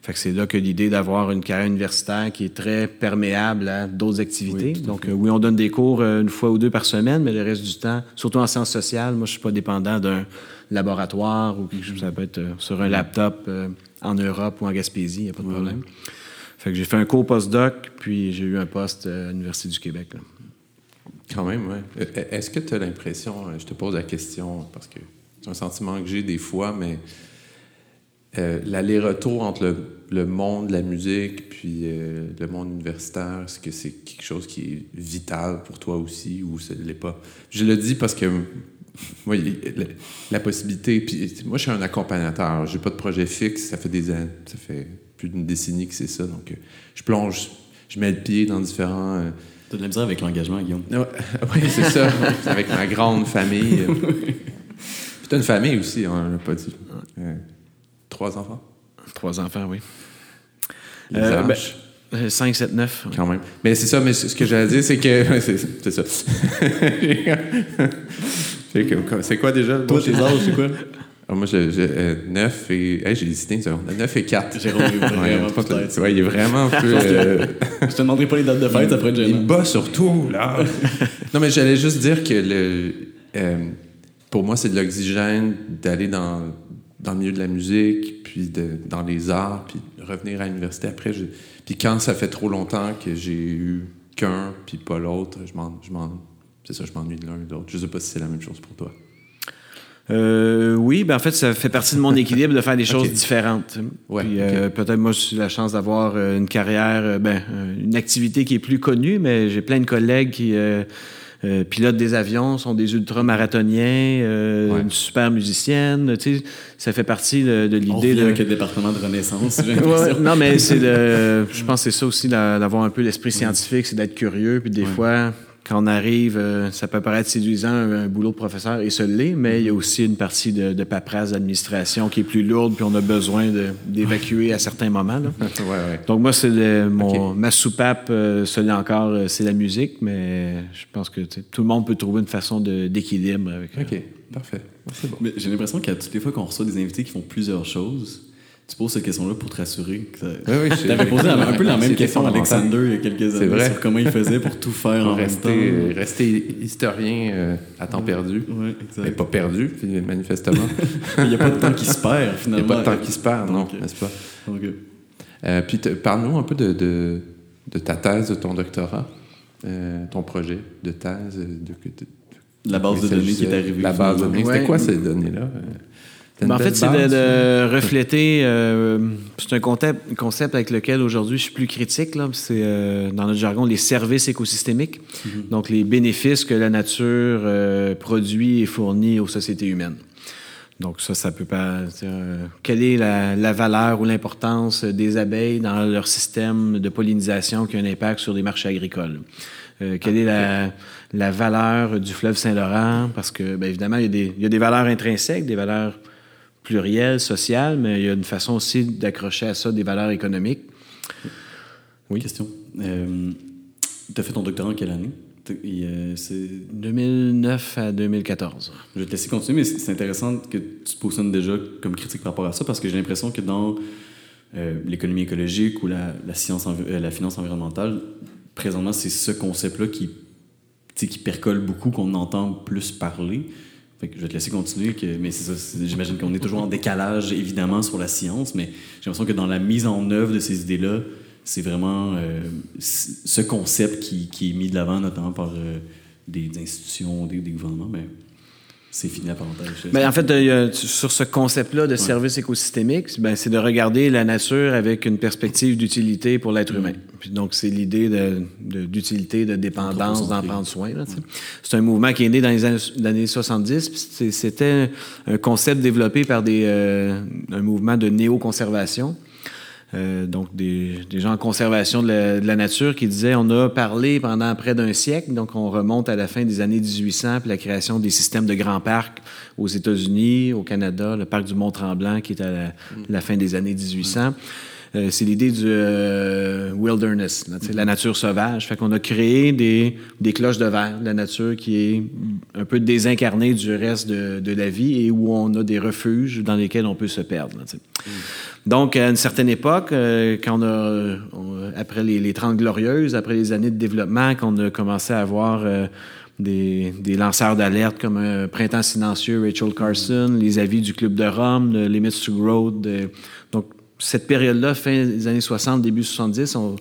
Fait que c'est là que l'idée d'avoir une carrière universitaire qui est très perméable à d'autres activités. Donc, euh, oui, on donne des cours euh, une fois ou deux par semaine, mais le reste du temps, surtout en sciences sociales, moi, je suis pas dépendant d'un laboratoire ou quelque chose. Ça peut être euh, sur un laptop en Europe ou en Gaspésie, il n'y a pas de problème. Fait que j'ai fait un cours post-doc, puis j'ai eu un poste à l'Université du Québec. Quand même, oui. Est-ce que tu as l'impression, je te pose la question parce que c'est un sentiment que j'ai des fois, mais euh, l'aller-retour entre le, monde de la musique puis euh, le monde universitaire, est-ce que c'est quelque chose qui est vital pour toi aussi ou ce n'est pas? Je le dis parce que la, possibilité. Puis moi, je suis un accompagnateur. J'ai pas de projet fixe. Ça fait des années, ça fait plus d'une décennie que c'est ça. Donc, euh, je plonge, je mets le pied dans différents. T'as de la misère avec l'engagement, Guillaume. oui, (laughs) c'est ça. avec ma grande famille. puis (laughs) t'as une famille aussi, on n'a pas dit. Trois enfants? Trois enfants, oui. Les euh, âges? 5, 7, 9. Quand même. Mais c'est ça, mais ce que j'allais dire, c'est que. (laughs) c'est ça. c'est quoi déjà? Toi, tes âges, c'est quoi? Ah, moi, j'ai 9 euh, et. j'ai hésité une seconde. 9 et 4. Jérôme, est vraiment. ouais, il est vraiment (laughs) un peu. Euh, je te demanderai pas les dates de fête, être gênant. Il bat surtout, là. (laughs) non, mais j'allais juste dire que le. pour moi, c'est de l'oxygène d'aller dans dans le milieu de la musique, puis de, dans les arts, puis revenir à l'université après. Puis quand ça fait trop longtemps que j'ai eu qu'un, puis pas l'autre, je je m'en, c'est ça, je m'ennuie de l'un et de l'autre. Je sais pas si c'est la même chose pour toi. Euh, oui, ben en fait, ça fait partie de mon (laughs) équilibre de faire des choses différentes. Ouais, euh, peut-être moi, j'ai la chance d'avoir euh, une carrière, ben, une activité qui est plus connue, mais j'ai plein de collègues qui euh, pilotes des avions, sont des ultramarathoniens, euh, une super musicienne. Tu sais, ça fait partie de, l'idée de. avec le département de Renaissance. (laughs) non, mais c'est (laughs) je pense que c'est ça aussi d'avoir un peu l'esprit scientifique, c'est d'être curieux, puis des fois quand on arrive, euh, ça peut paraître séduisant, un, boulot de professeur, et ce l'est, mais il y a aussi une partie de, de paperasse d'administration qui est plus lourde, puis on a besoin d'évacuer à certains moments. (laughs) Donc moi, c'est mon ma soupape, euh, celui encore, euh, c'est la musique, mais je pense que tout le monde peut trouver une façon d'équilibre avec. OK, parfait. J'ai l'impression qu'à toutes les fois qu'on reçoit des invités qui font plusieurs choses, tu poses cette question-là pour te rassurer. Que oui, oui, tu avais posé un peu la même (laughs) question à Alexander il y a quelques années vrai. sur comment il faisait pour tout faire (laughs) en rester, rester historien euh, à temps perdu. Oui, Mais pas perdu, manifestement. (laughs) il n'y a pas de temps qui se perd, finalement. Il n'y a pas de temps qui se perd, non, n'est-ce pas? Euh, puis parle-nous un peu de, de, de, ta thèse, de ton doctorat, euh, ton projet de thèse. De, la base de données qui est arrivée. La base de données. C'était quoi ces données-là? Ben, en fait, c'est de, refléter. Euh, c'est un concept, concept, avec lequel aujourd'hui je suis plus critique. C'est euh, dans notre jargon les services écosystémiques, mm-hmm. donc les bénéfices que la nature euh, produit et fournit aux sociétés humaines. Donc ça, ça peut pas. quelle est la, valeur ou l'importance des abeilles dans leur système de pollinisation qui a un impact sur les marchés agricoles? quelle est la, la, valeur du fleuve Saint-Laurent? Parce que, bien évidemment, il y, a des, il y a des valeurs intrinsèques, des valeurs pluriel, social, mais il y a une façon aussi d'accrocher à ça des valeurs économiques. Oui. Question. Euh, tu as fait ton doctorat en quelle année? C'est 2009 à 2014. Je vais te laisser continuer, mais c'est intéressant que tu te positionnes déjà comme critique par rapport à ça, parce que j'ai l'impression que dans euh, l'économie écologique ou la, la science, euh, la finance environnementale, présentement, c'est ce concept-là qui, qui percole beaucoup, qu'on entend plus parler. Fait que je vais te laisser continuer, que, mais c'est ça, j'imagine qu'on est toujours en décalage, évidemment, sur la science, mais j'ai l'impression que dans la mise en œuvre de ces idées-là, c'est vraiment euh, ce concept qui, est mis de l'avant, notamment par euh, des, institutions, des, gouvernements. C'est fini la parenthèse. Ben, en fait, sur ce concept-là de service écosystémique, ben, c'est de regarder la nature avec une perspective d'utilité pour l'être humain. Mm. Puis donc, c'est l'idée d'utilité, de, de, dépendance, d'en prendre soin. C'est un mouvement qui est né dans les années, 70. C'était un concept développé par des, euh, un mouvement de néoconservation euh, donc des, gens en conservation de la, nature qui disaient on a parlé pendant près d'un siècle, donc on remonte à la fin des années 1800, puis la création des systèmes de grands parcs aux États-Unis, au Canada, le parc du Mont-Tremblant qui est à la, fin des années 1800. Euh, c'est l'idée du euh, wilderness, la nature sauvage. Fait qu'on a créé des, des, cloches de verre, la nature qui est un peu désincarnée du reste de, de, la vie et où on a des refuges dans lesquels on peut se perdre. Donc, à une certaine époque, euh, quand on a, après les, les 30 glorieuses, après les années de développement, qu'on a commencé à avoir euh, des, des, lanceurs d'alerte comme un Printemps silencieux, Rachel Carson, les avis du Club de Rome, les Limits to Growth. donc, cette période-là, fin des années 60, début 70, on,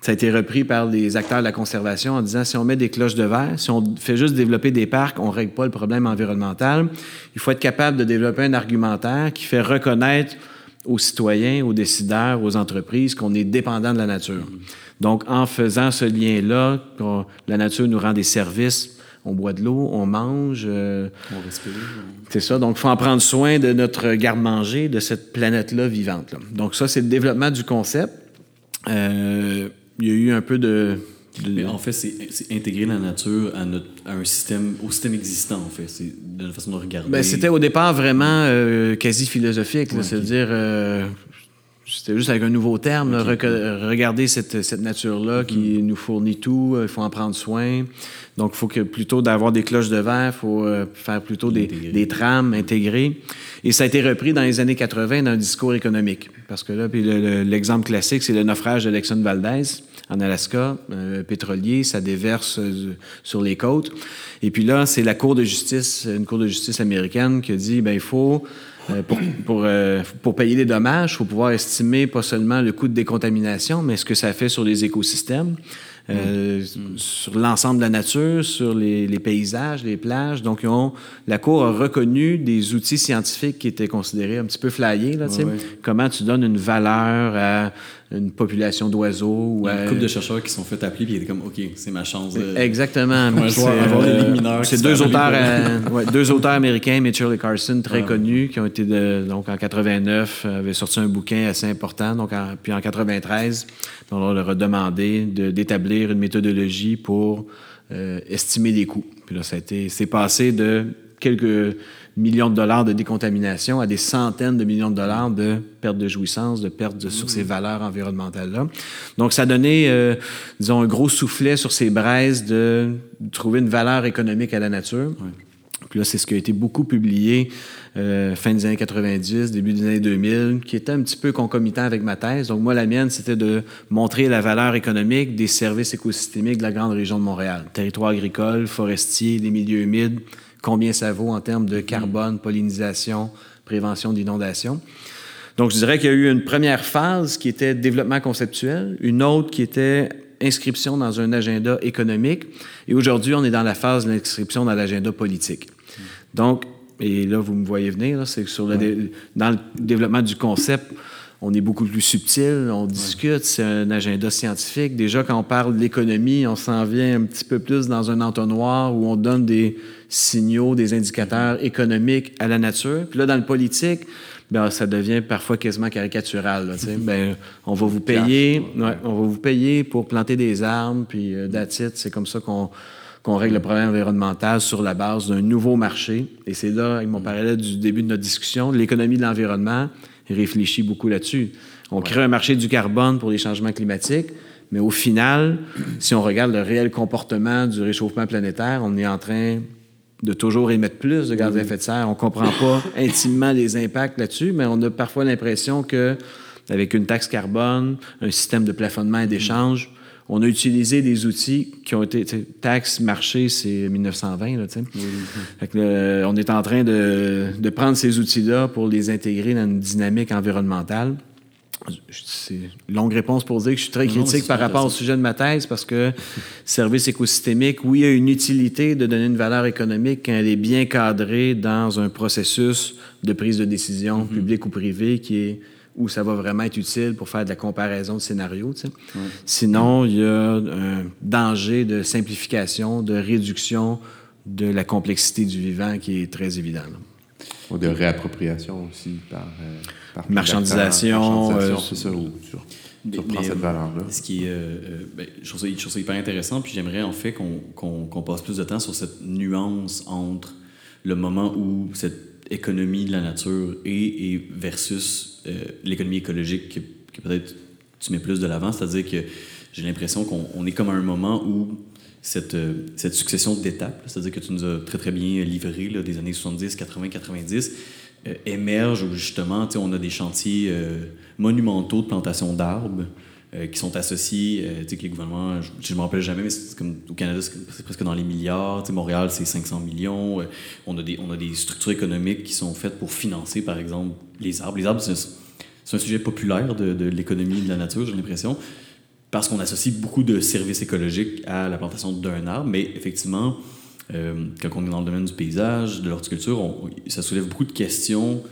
ça a été repris par les acteurs de la conservation en disant si on met des cloches de verre, si on fait juste développer des parcs, on ne règle pas le problème environnemental. Il faut être capable de développer un argumentaire qui fait reconnaître aux citoyens, aux décideurs, aux entreprises qu'on est dépendant de la nature. Donc, en faisant ce lien-là, la nature nous rend des services. On boit de l'eau, on mange. Euh, on respire. C'est ça. Donc, il faut en prendre soin de notre garde-manger, de cette planète-là vivante. -là. Donc, ça, c'est le développement du concept. Euh, il y a eu un peu de mais en fait, c'est intégrer la nature à, notre, à, un système, au système existant, en fait. C'est de la façon de regarder. Ben, c'était au départ vraiment euh, quasi philosophique. C'est-à-dire, c'était juste avec un nouveau terme, regarder cette, cette nature-là qui mm-hmm. nous fournit tout, euh, il faut en prendre soin. Donc, il faut que plutôt d'avoir des cloches de verre, il faut faire plutôt des, des, trames intégrées. Et ça a été repris dans les années 80 dans un discours économique. Parce que là, puis l'exemple classique, c'est le naufrage de Lexon Valdez en Alaska, euh, pétrolier, ça déverse euh, sur les côtes. Et puis là, c'est la Cour de justice, une Cour de justice américaine qui a dit, ben il faut euh, pour, pour, pour, payer les dommages, il faut pouvoir estimer pas seulement le coût de décontamination, mais ce que ça fait sur les écosystèmes. Euh, sur l'ensemble de la nature, sur les, les, paysages, les plages. Donc, ils ont, la Cour a reconnu des outils scientifiques qui étaient considérés un petit peu flyés. Là, Comment tu donnes une valeur à une population d'oiseaux. Il y a une couple de chercheurs qui sont fait appeler, puis ils étaient comme, OK, c'est ma chance. De... Exactement. C'est deux, auteurs, euh, ouais, deux auteurs américains, Mitchell et Carson, très connus, qui ont été, de, donc en 89, avaient sorti un bouquin assez important. Donc, puis en 93, on leur a demandé d'établir une méthodologie pour euh, estimer les coûts. Puis là, ça a été, c'est passé de quelques millions de dollars de décontamination à des centaines de millions de dollars de perte de jouissance, de perte de, sur ces mmh. valeurs environnementales-là. Donc, ça a donné, euh, disons, un gros soufflet sur ces braises de trouver une valeur économique à la nature. Puis là, c'est ce qui a été beaucoup publié euh, fin des années 90, début des années 2000, qui était un petit peu concomitant avec ma thèse. Donc moi, la mienne, c'était de montrer la valeur économique des services écosystémiques de la grande région de Montréal. Territoire agricole, forestier, des milieux humides, combien ça vaut en termes de carbone, pollinisation, prévention d'inondation. Donc, je dirais qu'il y a eu une première phase qui était développement conceptuel, une autre qui était inscription dans un agenda économique, et aujourd'hui, on est dans la phase de l'inscription dans l'agenda politique. Donc, et là, vous me voyez venir, c'est sur le dans le développement du concept, on est beaucoup plus subtil, on discute, c'est un agenda scientifique. Déjà, quand on parle de l'économie, on s'en vient un petit peu plus dans un entonnoir où on donne des signaux, des indicateurs économiques à la nature. Puis là, dans le politique, ben, ça devient parfois quasiment caricatural. ben, on va vous payer, on va vous payer pour planter des arbres, puis euh, c'est comme ça qu'on qu'on règle le problème environnemental sur la base d'un nouveau marché. Et c'est là, ils m'ont parlé du début de notre discussion, l'économie de l'environnement réfléchit beaucoup là-dessus. On crée un marché du carbone pour les changements climatiques, Mais au final, (clears throat) si on regarde le réel comportement du réchauffement planétaire, on est en train de toujours émettre plus de gaz à effet de serre. On ne comprend pas (laughs) intimement les impacts là-dessus, mais on a parfois l'impression que avec une taxe carbone, un système de plafonnement et d'échange, on a utilisé des outils qui ont été. Taxe, marché, c'est 1920. Là, on est en train de, de prendre ces outils-là pour les intégrer dans une dynamique environnementale. C'est une longue réponse pour dire que je suis très critique par rapport au sujet de ma thèse parce que (laughs) service écosystémique, oui, il y a une utilité de donner une valeur économique quand elle est bien cadrée dans un processus de prise de décision mm-hmm. publique ou privée qui est où ça va vraiment être utile pour faire de la comparaison de scénarios. Sinon, il y a un danger de simplification, de réduction de la complexité du vivant qui est très évident. Ou de réappropriation aussi par, euh, marchandisation. marchandisation euh, c'est ça, ou tu, reprends cette valeur-là. Ce qui est, euh, ben, je, trouve ça, hyper intéressant, puis j'aimerais en fait qu'on passe plus de temps sur cette nuance entre le moment où cette économie de la nature est et versus l'économie écologique que, peut-être tu mets plus de l'avant, c'est-à-dire que j'ai l'impression qu'on est comme à un moment où cette, cette succession d'étapes, c'est-à-dire que tu nous as très très bien livré là, des années 70, 80, 90, euh, émerge où justement on a des chantiers euh, monumentaux de plantation d'arbres euh, qui sont associés, tu sais, que les gouvernements, je ne me rappelle jamais, mais comme au Canada, c'est presque dans les milliards. Tu sais, Montréal, c'est 500 millions. on, a des, on a des structures économiques qui sont faites pour financer, par exemple, les arbres. Les arbres, c'est un sujet populaire de, de l'économie de la nature, j'ai l'impression, parce qu'on associe beaucoup de services écologiques à la plantation d'un arbre, mais effectivement, euh, quand on est dans le domaine du paysage, de l'horticulture, ça soulève beaucoup de questions.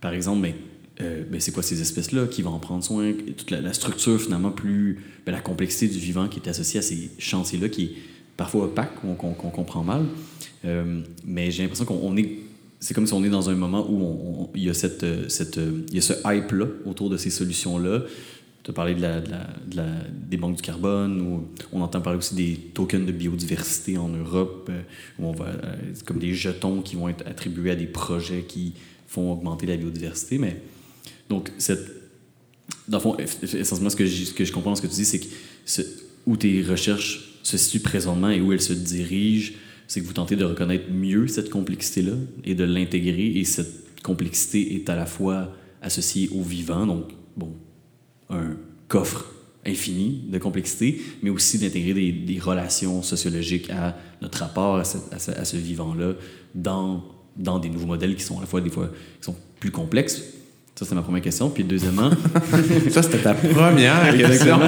Par exemple, mais, euh, ben, c'est quoi ces espèces-là? Qui vont en prendre soin? Toute la, structure, finalement, plus. Ben, la complexité du vivant qui est associée à ces chantiers-là, qui est parfois opaque, qu'on comprend mal. Euh, mais j'ai l'impression qu'on est. C'est comme si on est dans un moment où il y a, cette, cette, il y a ce hype-là autour de ces solutions-là. Tu as parlé de la, de la, des banques du carbone, on entend parler aussi des tokens de biodiversité en Europe, euh, où on va, comme des jetons qui vont être attribués à des projets qui font augmenter la biodiversité. Mais, donc, cette, dans le fond, essentiellement, ce que je, ce que je comprends ce que tu dis, c'est que où tes recherches se situent présentement et où elles se dirigent, c'est que vous tentez de reconnaître mieux cette complexité-là et de l'intégrer. Et cette complexité est à la fois associée au vivant, donc, bon, un coffre infini de complexité, mais aussi d'intégrer des, des, relations sociologiques à notre rapport à ce, à ce, vivant-là dans, dans des nouveaux modèles qui sont à la fois des fois sont plus complexes. Ça, c'est ma première question. Puis deuxièmement... (laughs) ça, c'était ta première (laughs) question.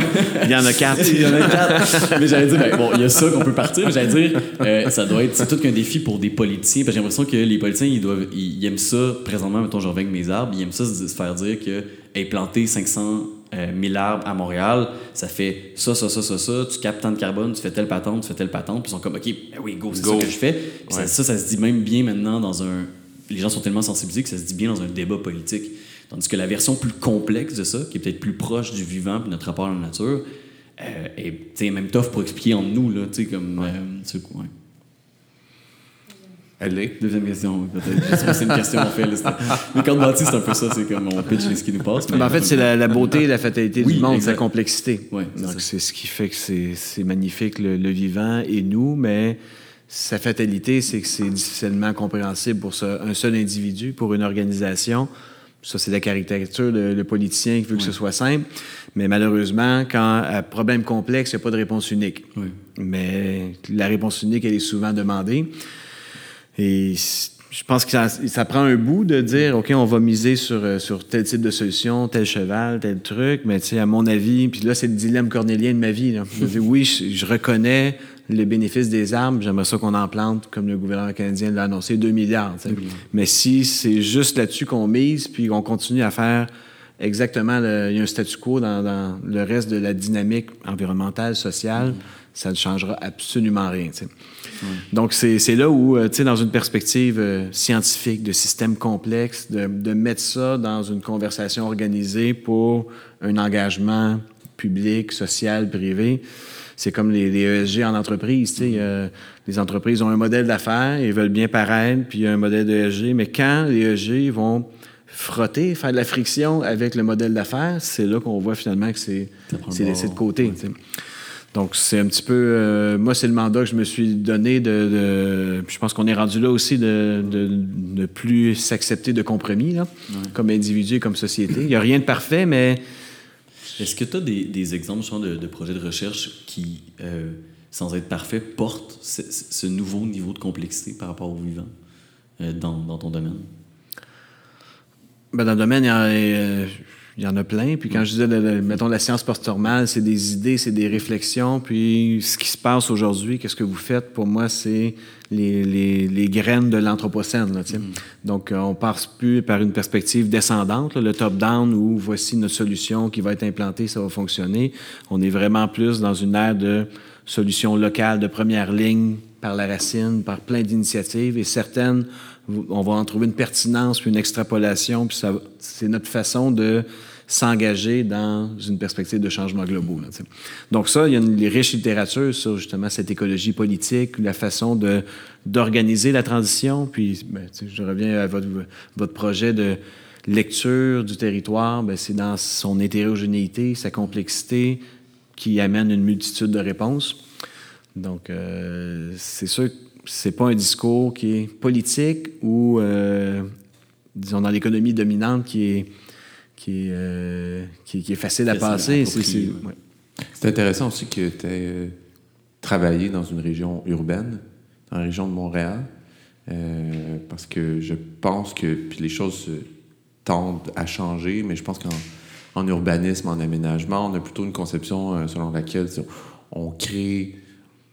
il y en a quatre. il y en a quatre. mais j'allais dire, ben, bon, il y a ça qu'on peut partir, mais j'allais dire, euh, ça doit être, c'est tout qu'un défi pour des politiciens. Parce que j'ai l'impression que les politiciens, ils, doivent, ils, aiment ça, présentement, mettons, je reviens avec mes arbres, ils aiment ça se, faire dire que, hey, planter 500 1000 euh, arbres à Montréal, ça fait ça, ça, ça, ça, ça, tu captes tant de carbone, tu fais telle patente, tu fais telle patente, puis ils sont comme, OK, ben oui, go, c'est ça que je fais. Ça, ça, se dit même bien maintenant dans un. Les gens sont tellement sensibilisés que ça se dit bien dans un débat politique. Tandis que la version plus complexe de ça, qui est peut-être plus proche du vivant puis notre rapport à la nature, euh, est même tough pour expliquer en nous, là, tu sais, comme. Euh, Deuxième question, peut-être. c'est une question, en fait. Les cordes bâties, c'est un peu ça. C'est comme on pitch ce qui nous passe. Mais... en fait, c'est la, beauté et la fatalité du monde, sa complexité. Donc, c'est ce qui fait que c'est magnifique, le, vivant et nous, mais sa fatalité, c'est que c'est difficilement compréhensible pour un seul individu, pour une organisation. Ça, c'est la caricature de le politicien qui veut que ce soit simple. Mais malheureusement, quand à problème complexe, il n'y a pas de réponse unique. Mais la réponse unique, elle est souvent demandée. Et je pense que ça, prend un bout de dire, OK, on va miser sur, euh, sur tel type de solution, tel cheval, tel truc, mais tu sais, à mon avis, puis là, c'est le dilemme cornélien de ma vie. oui, je, reconnais le bénéfice des arbres, j'aimerais ça qu'on en plante, comme le gouvernement canadien l'a annoncé, 2 milliards. Mais si c'est juste là-dessus qu'on mise, puis qu'on continue à faire exactement, il y a un statu quo dans, le reste de la dynamique environnementale, sociale, mm. ça ne changera absolument rien. Donc, c'est là où, euh, dans une perspective euh, scientifique, de système complexe, de, de, mettre ça dans une conversation organisée pour un engagement public, social, privé, c'est comme les, ESG en entreprise. Tu sais, euh, les entreprises ont un modèle d'affaires, ils veulent bien paraître, puis il y a un modèle d'ESG, mais quand les ESG vont frotter, faire de la friction avec le modèle d'affaires, c'est là qu'on voit finalement que c'est laissé de côté. Donc, c'est un petit peu. Euh, moi, c'est le mandat que je me suis donné de. je pense qu'on est rendu là aussi de ne plus s'accepter de compromis, là, comme individu et comme société. Il n'y a rien de parfait, mais. Est-ce que tu as des, exemples de, de, projets de recherche qui, euh, sans être parfaits, portent ce, nouveau niveau de complexité par rapport au vivant euh, dans, dans ton domaine? Ben, dans le domaine, il y, a, euh, il y en a plein. Puis quand je disais, mettons, la science post-normale, c'est des idées, c'est des réflexions. Puis ce qui se passe aujourd'hui, qu'est-ce que vous faites, pour moi, c'est les, les, les, graines de l'Anthropocène. Mm. Donc, euh, on passe plus par une perspective descendante, le top-down, où voici notre solution qui va être implantée, ça va fonctionner. On est vraiment plus dans une ère de solutions locales de première ligne par la racine, par plein d'initiatives. Et certaines on va en trouver une pertinence, puis une extrapolation, puis c'est notre façon de s'engager dans une perspective de changement global. Donc ça, il y a une riche littérature sur justement cette écologie politique, la façon de d'organiser la transition. Puis, ben, je reviens à votre, votre projet de lecture du territoire, ben, c'est dans son hétérogénéité, sa complexité, qui amène une multitude de réponses. Donc, euh, c'est sûr c'est pas un discours qui est politique ou, euh, disons, dans l'économie dominante qui est, qui est, euh, qui, est facile à passer. C'est intéressant aussi que tu aies euh, travaillé dans une région urbaine, dans la région de Montréal, parce que je pense que puis les choses tendent à changer, mais je pense qu'en urbanisme, en aménagement, on a plutôt une conception selon laquelle on crée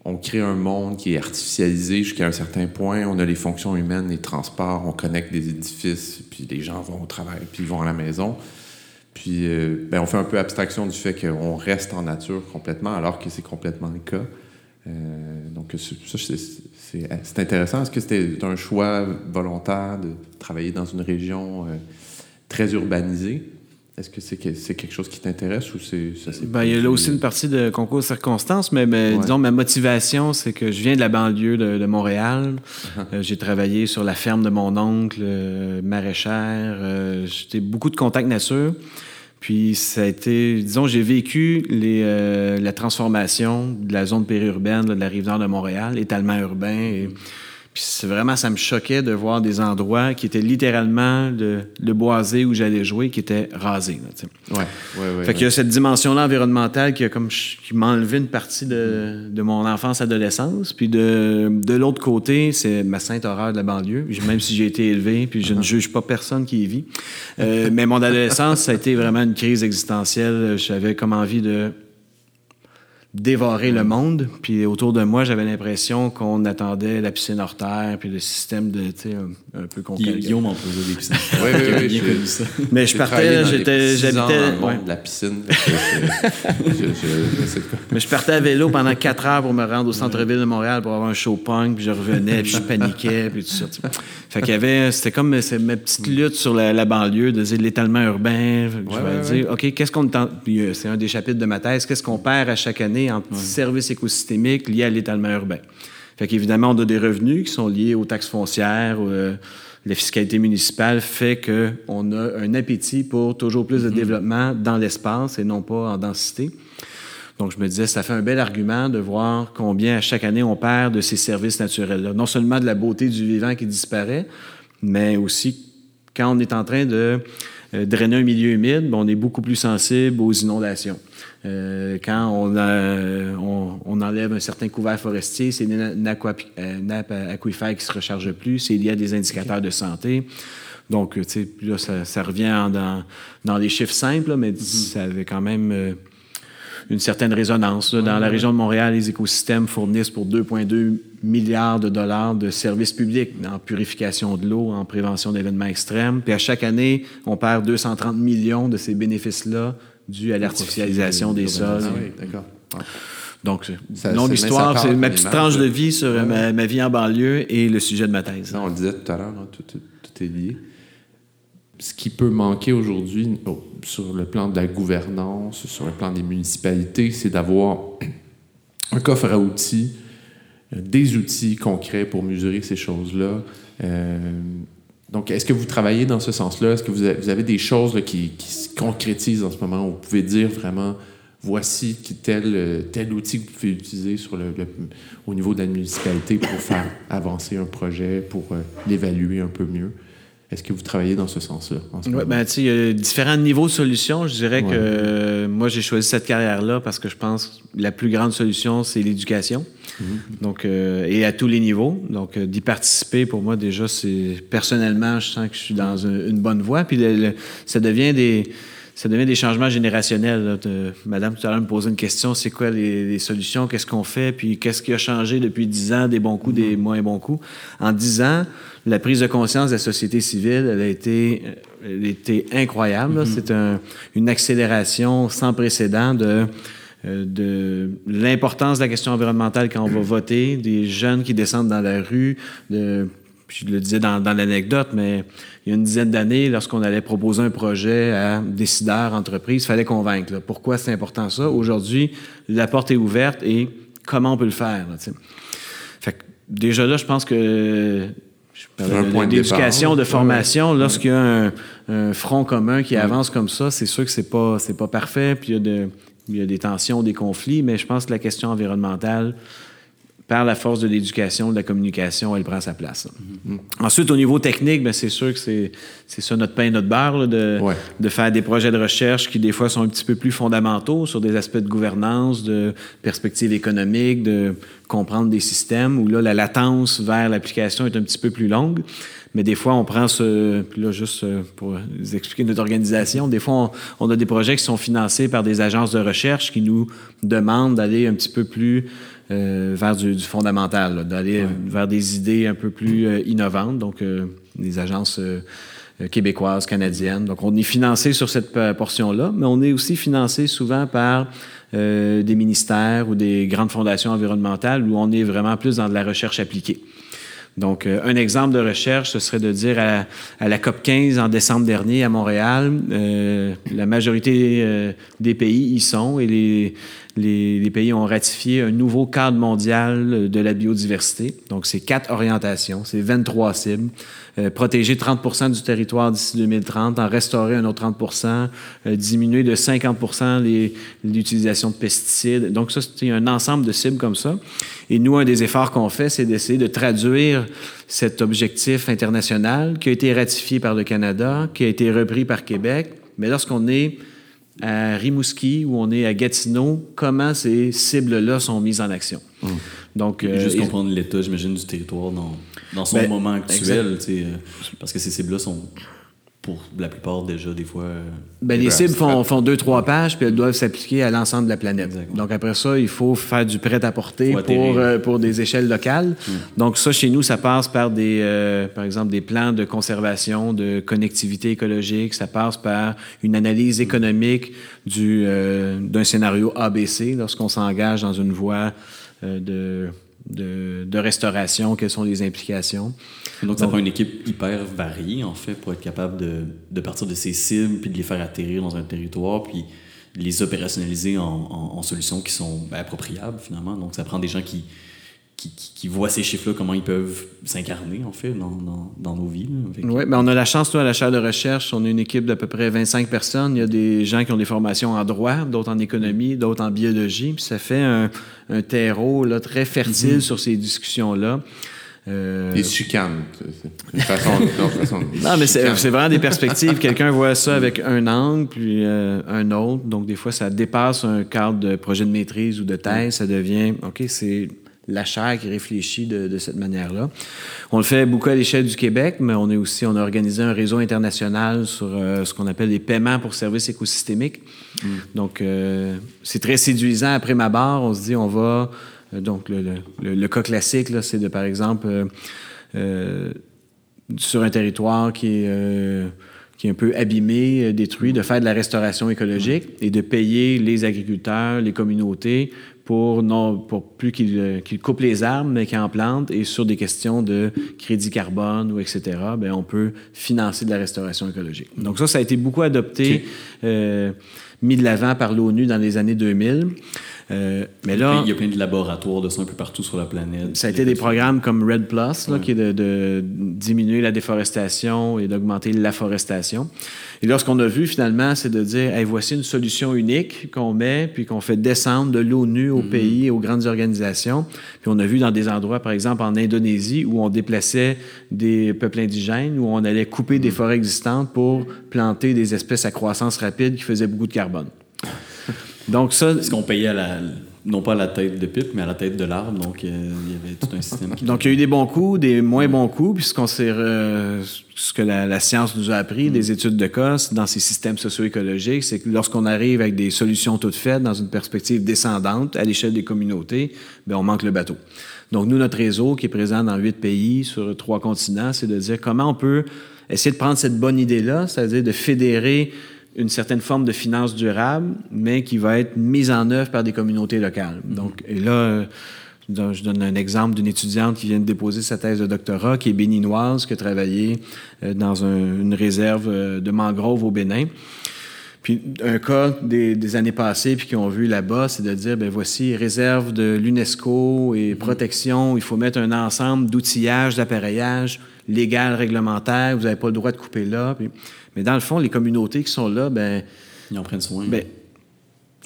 on crée un monde qui est artificialisé jusqu'à un certain point. On a les fonctions humaines, les transports, on connecte des édifices, puis les gens vont au travail, puis ils vont à la maison. Puis euh, ben, on fait un peu abstraction du fait qu'on reste en nature complètement, alors que c'est complètement le cas. Euh, donc ça, c'est intéressant. Est-ce que c'était un choix volontaire de travailler dans une région euh, très urbanisée? Est-ce que c'est quelque chose qui t'intéresse ou c'est ça ben, Il y a là aussi une partie de concours de circonstances, mais, disons, ma motivation, c'est que je viens de la banlieue de, Montréal. Uh-huh. Euh, j'ai travaillé sur la ferme de mon oncle, euh, maraîchère. Euh, j'ai beaucoup de contacts nature. Puis ça a été, disons, j'ai vécu les, la transformation de la zone périurbaine, de la rive nord de Montréal, étalement urbain. Et, puis c'est vraiment, ça me choquait de voir des endroits qui étaient littéralement le, le boisé où j'allais jouer, qui étaient rasés. ouais, ouais, ouais, fait qu'il y a cette dimension-là environnementale qui, a comme, qui m'a enlevé une partie de, de mon enfance-adolescence. Puis de, de l'autre côté, c'est ma sainte horreur de la banlieue, même si j'ai été élevé, puis je ne juge pas personne qui y vit. Euh, mais mon adolescence, ça a été vraiment une crise existentielle. J'avais comme envie de dévorer le monde. Puis autour de moi, j'avais l'impression qu'on attendait la piscine hors terre, puis le système de, tu sais, un, peu concret. Guillaume en faisait des piscines. oui, oui, oui. Bien connu ça. Mais je partais, j'étais, j'habitais. Ouais. la piscine. Mais je partais à vélo pendant quatre heures pour me rendre au centre-ville de Montréal pour avoir un show punk, puis je revenais, puis je paniquais, puis tout ça. Fait qu'il y avait, c'était comme ma petite lutte sur la, banlieue, de dire l'étalement urbain. je vais dire, OK, qu'est-ce qu'on tente? Euh, c'est un des chapitres de ma thèse, qu'est-ce qu'on perd à chaque année? En services écosystémiques liés à l'étalement urbain. Fait qu'évidemment, on a des revenus qui sont liés aux taxes foncières, euh, la fiscalité municipale fait qu'on a un appétit pour toujours plus de mm-hmm. développement dans l'espace et non pas en densité. Donc, je me disais, ça fait un bel argument de voir combien à chaque année on perd de ces services naturels-là. Non seulement de la beauté du vivant qui disparaît, mais aussi quand on est en train de euh, drainer un milieu humide, ben, on est beaucoup plus sensible aux inondations. Euh, quand on, on, enlève un certain couvert forestier, c'est une, nappe aquifère qui se recharge plus, c'est lié à des indicateurs de santé. Donc, tu sais, là, ça, revient dans, dans les chiffres simples, mais mm-hmm. ça avait quand même euh, une certaine résonance. Dans la région de Montréal, les écosystèmes fournissent pour 2,2 milliards de dollars de services publics en purification de l'eau, en prévention d'événements extrêmes. Puis à chaque année, on perd 230 millions de ces bénéfices-là dû à l'artificialisation des sols. Ah oui, d'accord. Donc, longue histoire, c'est ma petite tranche de vie sur ma, vie en banlieue et le sujet de ma thèse. on le disait tout à l'heure, hein, tout, est lié. Ce qui peut manquer aujourd'hui oh, sur le plan de la gouvernance, sur le plan des municipalités, c'est d'avoir (clears throat) un coffre à outils, euh, des outils concrets pour mesurer ces choses-là. Euh, donc, est-ce que vous travaillez dans ce sens-là? Est-ce que vous avez, des choses qui, se concrétisent en ce moment où vous pouvez dire vraiment, voici tel, tel outil que vous pouvez utiliser au niveau de la municipalité pour faire avancer un projet, pour euh, l'évaluer un peu mieux? Est-ce que vous travaillez dans ce sens-là? Oui, ben, il y a différents niveaux de solutions. Je dirais que euh, moi, j'ai choisi cette carrière-là parce que je pense que la plus grande solution, c'est l'éducation. Mhm. Donc, euh, et à tous les niveaux. Donc, euh, d'y participer, pour moi, déjà, c'est personnellement, je sens que je suis dans une, bonne voie. Puis, ça devient des ça devient des changements générationnels. Madame, tout à l'heure, me posait une question c'est quoi les, solutions? Qu'est-ce qu'on fait? Puis qu'est-ce qui a changé depuis dix ans Des bons coups, des mhm. moins bons coups? En dix ans, la prise de conscience de la société civile, elle a été, elle a été incroyable. Mhm. C'est une accélération sans précédent de, euh, de l'importance de la question environnementale quand on va voter, des jeunes qui descendent dans la rue, de je le disais dans, l'anecdote, mais il y a une dizaine d'années, lorsqu'on allait proposer un projet à décideurs, entreprises, il fallait convaincre. Pourquoi c'est important ça? Aujourd'hui, la porte est ouverte et comment on peut le faire? fait déjà là, je pense que d'éducation, de, formation, lorsqu'il y a un, front commun qui avance comme ça, c'est sûr que c'est pas pas parfait, puis il y, a de, il y a des tensions, des conflits, mais je pense que la question environnementale, par la force de l'éducation, de la communication, elle prend sa place. Mm-hmm. Ensuite, au niveau technique, ben, c'est sûr que c'est, ça notre pain, notre beurre, de, de faire des projets de recherche qui, des fois, sont un petit peu plus fondamentaux sur des aspects de gouvernance, de perspective économique, de comprendre des systèmes, où là, la latence vers l'application est un petit peu plus longue. Mais des fois, on prend ce. Puis là, juste euh, pour vous expliquer notre organisation, des fois, on, a des projets qui sont financés par des agences de recherche qui nous demandent d'aller un petit peu plus euh, vers du, fondamental, d'aller vers des idées un peu plus euh, innovantes, donc euh, des agences québécoises, canadiennes. Donc, on est financé sur cette portion-là, mais on est aussi financé souvent par des ministères ou des grandes fondations environnementales où on est vraiment plus dans de la recherche appliquée. Donc, un exemple de recherche, ce serait de dire à, à, la COP 15 en décembre dernier à Montréal, la majorité des pays y sont et les, les, pays ont ratifié un nouveau cadre mondial de la biodiversité. Donc, c'est quatre orientations, c'est 23 cibles. Euh, protéger 30 du territoire d'ici 2030, en restaurer un autre 30 euh, diminuer de 50 l'utilisation de pesticides. Donc, ça, c'est un ensemble de cibles comme ça. Et nous, un des efforts qu'on fait, c'est d'essayer de traduire cet objectif international qui a été ratifié par le Canada, qui a été repris par Québec. Mais lorsqu'on est à Rimouski ou on est à Gatineau, comment ces cibles-là sont mises en action. Hum. Donc, euh, juste comprendre l'état, j'imagine, du territoire dans, dans son ben, moment actuel, euh, parce que ces cibles-là sont pour la plupart déjà des fois. Euh, ben, les cibles font, font, deux, trois pages, puis elles doivent s'appliquer à l'ensemble de la planète. Donc après ça, il faut faire du prêt-à-porter pour, euh, pour des échelles locales. Hmm. Donc ça, chez nous, ça passe par des, euh, par exemple, des plans de conservation, de connectivité écologique. Ça passe par une analyse économique du, d'un scénario ABC lorsqu'on s'engage dans une voie de de, restauration, quelles sont les implications. Donc, ça prend une équipe hyper variée, en fait, pour être capable de, de, partir de ces cibles, puis de les faire atterrir dans un territoire, puis de les opérationnaliser en, en, solutions qui sont ben, appropriables, finalement. Donc, ça prend des gens qui, qui, voient ces chiffres-là, comment ils peuvent s'incarner, en fait, dans, dans, nos vies. Oui, ben on a la chance, toi, à la chaire de recherche, on est une équipe d'à peu près 25 personnes. Il y a des gens qui ont des formations en droit, d'autres en économie, d'autres en biologie. Puis ça fait un, un terreau là, très fertile mm-hmm. sur ces discussions-là. Euh... Des chicanes. non, mais c'est vraiment des perspectives. Quelqu'un voit ça avec un angle, puis euh, un autre. Donc, des fois, ça dépasse un cadre de projet de maîtrise ou de thèse. Ça devient, OK, c'est la chaire qui réfléchit de, cette manière-là. On le fait beaucoup à l'échelle du Québec, mais on est aussi, on a organisé un réseau international sur euh, ce qu'on appelle les paiements pour services écosystémiques. Mm. Donc, euh, c'est très séduisant. Après ma barre, on se dit, on va... Euh, donc, le, cas classique, c'est de, par exemple, sur un territoire qui est qui est un peu abîmé, détruit, de faire de la restauration écologique et de payer les agriculteurs, les communautés pour, non, pour plus qu'ils euh, coupent les arbres, mais qu'ils en plantent. Et sur des questions de crédit carbone ou etc., bien, on peut financer de la restauration écologique. Donc ça, ça a été beaucoup adopté, euh, mis de l'avant par l'ONU dans les années 2000. Euh, mais là, il y a plein de laboratoires de ça un peu partout sur la planète. Ça a été des programmes comme Red Plus, là, qui est de, de, diminuer la déforestation et d'augmenter l'afforestation. Et là, ce qu'on a vu finalement, c'est de dire, hey, voici une solution unique qu'on met, puis qu'on fait descendre de l'ONU aux mm-hmm. pays, aux grandes organisations. Puis on a vu dans des endroits, par exemple en Indonésie, où on déplaçait des peuples indigènes, où on allait couper des mm-hmm. forêts existantes pour planter des espèces à croissance rapide qui faisaient beaucoup de carbone. Donc ça... Est-ce qu'on payait à la, non pas à la tête de pipe, mais à la tête de l'arbre. Donc, euh, il y avait tout un système. Qui... donc, il y a eu des bons coups, des moins bons coups, puisqu'on sait ce que la, science nous a appris, des mm. études de cas dans ces systèmes socio-écologiques, c'est que lorsqu'on arrive avec des solutions toutes faites dans une perspective descendante à l'échelle des communautés, bien, on manque le bateau. Donc, nous, notre réseau, qui est présent dans huit pays sur trois continents, c'est de dire comment on peut essayer de prendre cette bonne idée-là, c'est-à-dire de fédérer une certaine forme de finance durable, mais qui va être mise en œuvre par des communautés locales. Mhm. Donc, et là, je donne un exemple d'une étudiante qui vient de déposer sa thèse de doctorat, qui est béninoise, qui a travaillé euh, dans une réserve euh, de mangroves au Bénin. Puis un cas des, années passées, puis qu'ils ont vu là-bas, c'est de dire, ben voici, réserve de l'UNESCO et mhm. protection, il faut mettre un ensemble d'outillage, d'appareillage légal, réglementaire, vous n'avez pas le droit de couper là. Puis, mais dans le fond, les communautés qui sont là, ben ils en prennent soin. Ben,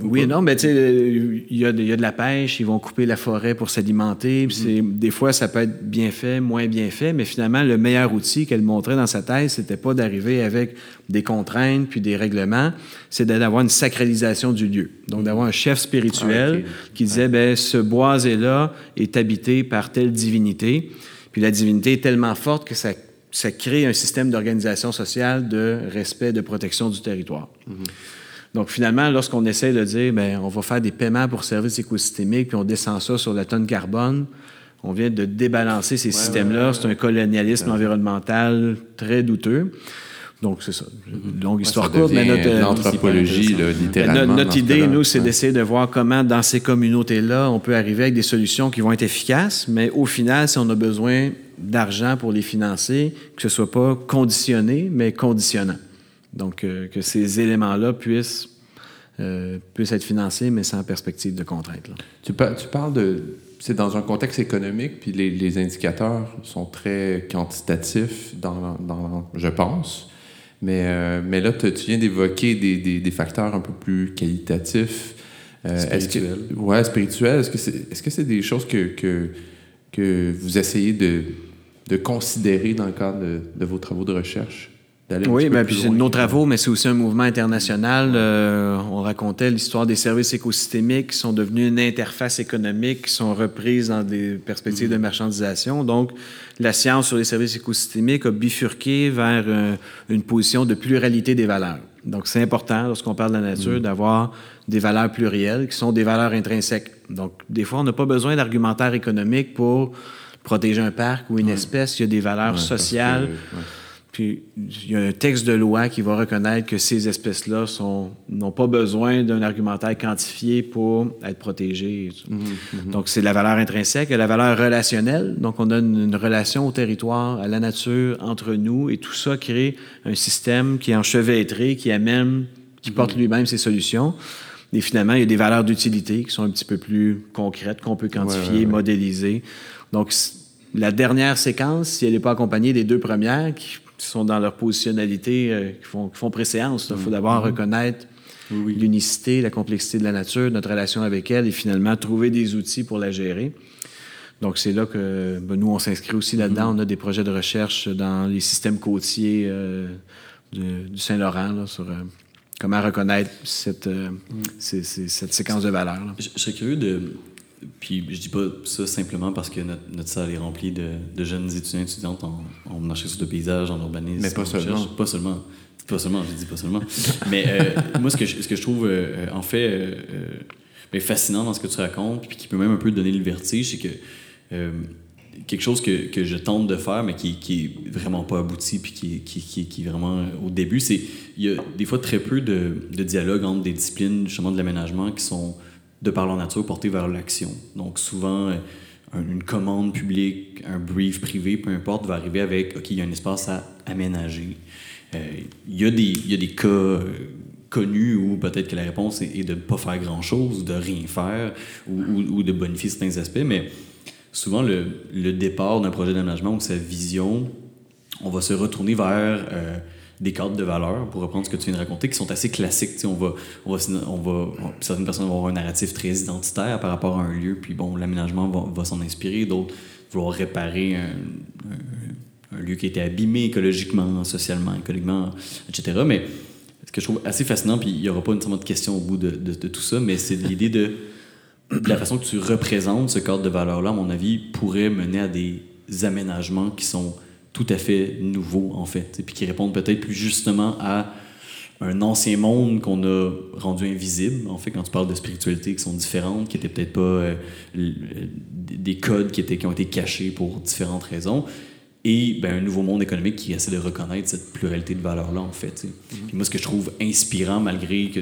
oui non, mais tu sais, il y, a de la pêche, ils vont couper la forêt pour s'alimenter. Mm-hmm. Des fois, ça peut être bien fait, moins bien fait, mais finalement, le meilleur outil qu'elle montrait dans sa thèse, c'était pas d'arriver avec des contraintes puis des règlements, c'est d'avoir une sacralisation du lieu. Donc, d'avoir un chef spirituel ah, qui disait, ben ce boisé-là est habité par telle divinité. Puis la divinité est tellement forte que ça ça crée un système d'organisation sociale de respect, de protection du territoire. Mm-hmm. Donc, finalement, lorsqu'on essaie de dire, bien, on va faire des paiements pour services écosystémiques, puis on descend ça sur la tonne carbone, on vient de débalancer ces systèmes-là. C'est un colonialisme environnemental très douteux. Donc, c'est ça. Mm-hmm. Longue histoire courte, mais notre... Euh, L'anthropologie, littéralement. Notre, idée, nous, c'est d'essayer de voir comment, dans ces communautés-là, on peut arriver avec des solutions qui vont être efficaces, mais au final, si on a besoin d'argent pour les financer, que ce ne soit pas conditionné, mais conditionnant. Donc, euh, que ces éléments-là puissent, euh, puissent être financés, mais sans perspective de contrainte. Tu, tu, parles de... C'est dans un contexte économique, puis les, indicateurs sont très quantitatifs, dans, dans je pense. Mais, euh, mais là, tu viens d'évoquer des, des, des, facteurs un peu plus qualitatifs. spirituels. Oui, spirituels. Est-ce que c'est est -ce c'est des choses que, que que vous essayez de, de considérer dans le cadre de, vos travaux de recherche? Oui, bien, puis c'est nos travaux, mais c'est aussi un mouvement international. Euh, on racontait l'histoire des services écosystémiques qui sont devenus une interface économique, qui sont reprises dans des perspectives de mm-hmm. marchandisation. Donc, la science sur les services écosystémiques a bifurqué vers euh, une position de pluralité des valeurs. Donc, c'est important, lorsqu'on parle de la nature, mm-hmm. d'avoir des valeurs plurielles qui sont des valeurs intrinsèques. Donc, des fois, on n'a pas besoin d'argumentaire économique pour protéger un parc ou une espèce. Il y a des valeurs sociales. Puis, il y a un texte de loi qui va reconnaître que ces espèces-là n'ont pas besoin d'un argumentaire quantifié pour être protégées. Mhm, mhm. Donc, c'est la valeur intrinsèque. la valeur relationnelle. Donc, on a une, relation au territoire, à la nature, entre nous, et tout ça crée un système qui est enchevêtré, qui amène, qui porte mhm. lui-même ses solutions. Et finalement, il y a des valeurs d'utilité qui sont un petit peu plus concrètes, qu'on peut quantifier, modéliser. Donc, la dernière séquence, si elle n'est pas accompagnée des deux premières, qui sont dans leur positionnalité, euh, qui, font, qui, font, préséance, il faut mm-hmm. d'abord reconnaître l'unicité, la complexité de la nature, notre relation avec elle, et finalement trouver des outils pour la gérer. Donc, c'est là que ben, nous, on s'inscrit aussi là-dedans. Mm-hmm. On a des projets de recherche dans les systèmes côtiers euh, du Saint-Laurent, sur... Euh, comment reconnaître cette, euh, cette séquence de valeurs. Je, serais curieux de. Puis je dis pas ça simplement parce que notre, salle est remplie de, de jeunes étudiants et étudiantes en, en architecture de paysage, en urbanisme. Mais pas seulement. Pas seulement. Pas seulement, je dis pas seulement. (laughs) Mais euh, moi, ce que je, ce que je trouve euh, en fait ben, fascinant dans ce que tu racontes, puis qui peut même un peu donner le vertige, c'est que quelque chose que, que, je tente de faire, mais qui, qui est vraiment pas abouti, puis qui, qui, qui est vraiment au début, c'est il y a des fois très peu de, de dialogue entre des disciplines justement de l'aménagement qui sont de par leur nature, portés vers l'action. Donc souvent, une commande publique, un brief privé, peu importe, va arriver avec, OK, il y a un espace à aménager. Il y, a des, y a des cas connu où peut-être que la réponse est, de ne pas faire grand-chose, de rien faire ou, de bonifier certains aspects, mais souvent le, le départ d'un projet d'aménagement ou sa vision, on va se retourner vers euh, des cadres de valeur, pour reprendre ce que tu viens de raconter, qui sont assez classiques. on va, on va, certaines personnes vont avoir un narratif très identitaire par rapport à un lieu, puis bon, l'aménagement va, va s'en inspirer, d'autres vouloir réparer un, lieu qui a été abîmé écologiquement, socialement, économiquement, etc. Mais ce que je trouve assez fascinant, puis il n'y aura pas nécessairement de questions au bout de, de, tout ça, mais c'est l'idée de, de, la façon que tu représentes ce cadre de valeurs-là, à mon avis, pourrait mener à des aménagements qui sont tout à fait nouveaux, en fait, et puis qui répondent peut-être plus justement à un ancien monde qu'on a rendu invisible, en fait, quand tu parles de spiritualité qui sont différentes, qui n'étaient peut-être pas euh, des codes qui, étaient, qui ont été cachés pour différentes raisons, et ben, un nouveau monde économique qui essaie de reconnaître cette pluralité de valeurs-là, en fait. Mm-hmm. moi, ce que je trouve inspirant, malgré que,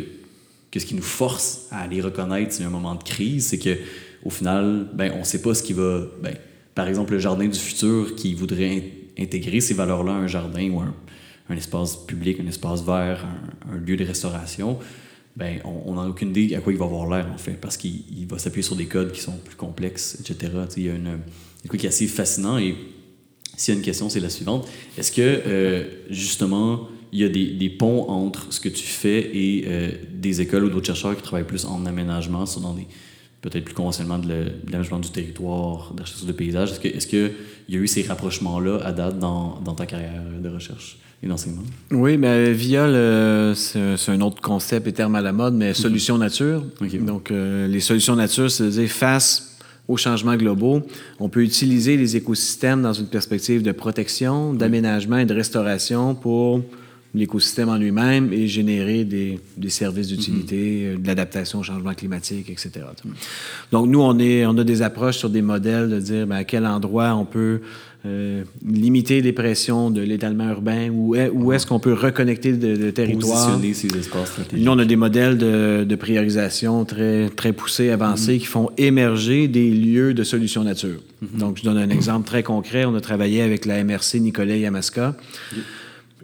que ce qui nous force à les reconnaître, c'est un moment de crise, c'est que au final, ben, on ne sait pas ce qui va... Ben, par exemple, le jardin du futur qui voudrait intégrer ces valeurs-là à un jardin ou un, un, espace public, un espace vert, un, lieu de restauration, ben, on n'a aucune idée à quoi il va avoir l'air, en fait, parce qu'il va s'appuyer sur des codes qui sont plus complexes, etc. Il y a une, un truc qui est assez fascinant et s'il y a une question, c'est la suivante. Est-ce que, euh, justement, il y a des, des, ponts entre ce que tu fais et euh, des écoles ou d'autres chercheurs qui travaillent plus en aménagement, sur dans des peut-être plus conventionnellement de l'aménagement du territoire, d'architecture de paysage. Est-ce qu'il est que y a eu ces rapprochements-là à date dans, dans, ta carrière de recherche et d'enseignement? Oui, mais via c'est un autre concept et terme à la mode, mais solutions nature. Donc, euh, les solutions nature, c'est-à-dire face aux changements globaux. On peut utiliser les écosystèmes dans une perspective de protection, d'aménagement et de restauration pour l'écosystème en lui-même et générer des, des services d'utilité, euh, de l'adaptation au changement climatique, etc. Donc, nous, on, est, on a des approches sur des modèles de dire ben, à quel endroit on peut euh, limiter les pressions de l'étalement urbain, où, est, où est-ce qu'on peut reconnecter le territoire. Positionner ces espaces stratégiques. Nous, on a des modèles de, de priorisation très, très poussés, avancés, qui font émerger des lieux de solutions nature. Mm-hmm. Donc, je donne un exemple très concret. On a travaillé avec la MRC Nicolet Yamaska,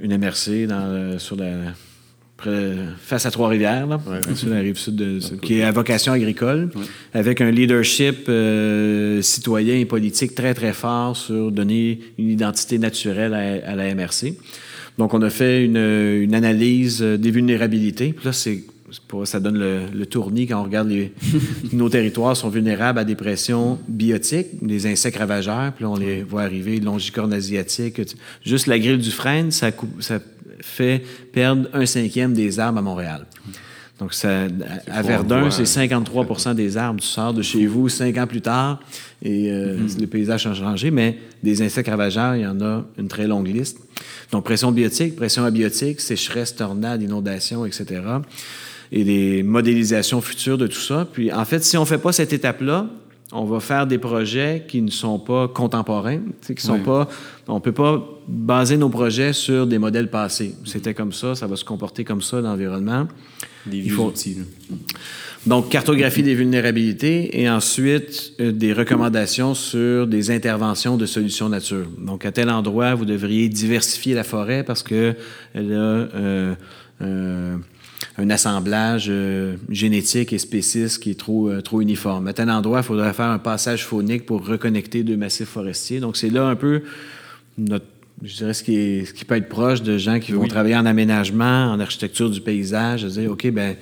une MRC dans, sur la face à Trois-Rivières, sur la rive sud, de, qui est à vocation agricole, avec un leadership euh, citoyen et politique très, très fort sur donner une identité naturelle à, la MRC. Donc, on a fait une, une analyse des vulnérabilités. Puis là, c'est ça donne le, le, tournis quand on regarde les, (laughs) nos territoires sont vulnérables à des pressions biotiques, des insectes ravageurs, puis là, on les voit arriver, longicornes asiatiques. Juste la grille du frêne, ça, ça fait perdre un cinquième des arbres à Montréal. Donc, ça, à Verdun, c'est 53% des arbres. Tu sors de chez vous cinq ans plus tard et euh, mm-hmm. le paysage a changé, mais des insectes ravageurs, il y en a une très longue liste. Donc, pression biotique, pression abiotique, sécheresse, tornades, inondations, etc. Et des modélisations futures de tout ça. Puis, en fait, si on ne fait pas cette étape-là, on va faire des projets qui ne sont pas contemporains, qui sont pas. On peut pas baser nos projets sur des modèles passés. C'était comme ça, ça va se comporter comme ça l'environnement. Des vieux outils. Donc, cartographie des vulnérabilités et ensuite euh, des recommandations sur des interventions de solutions nature. Donc, à tel endroit, vous devriez diversifier la forêt parce que elle a euh, euh, un assemblage euh, génétique et spéciste qui est trop, euh, trop uniforme. À tel endroit, il faudrait faire un passage phonique pour reconnecter deux massifs forestiers. Donc, c'est là un peu notre, je dirais, ce qui, est, ce qui peut être proche de gens qui vont travailler en aménagement, en architecture du paysage, de dire, OK, ben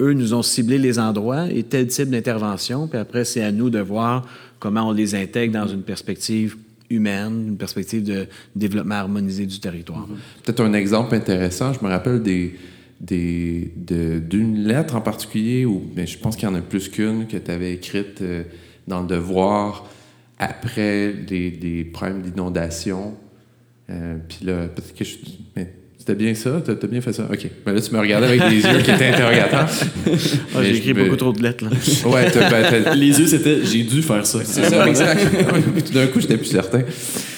eux nous ont ciblé les endroits et tel type d'intervention, puis après, c'est à nous de voir comment on les intègre dans une perspective humaine, une perspective de développement harmonisé du territoire. Peut-être un exemple intéressant, je me rappelle des d'une lettre en particulier, ou mais je pense qu'il y en a plus qu'une que tu avais écrite euh, dans le devoir après des, des problèmes d'inondation. Euh, puis là, peut-être que je. Mais c'était bien ça? T'as as bien fait ça? OK. Mais là, tu me regardais avec des yeux qui étaient interrogateurs. (laughs) Ah, j'ai écrit beaucoup trop de lettres, là. (laughs) ouais, ben, Les yeux, c'était j'ai dû faire ça. C'est ça, (laughs) exact. D'un coup, j'étais plus certain.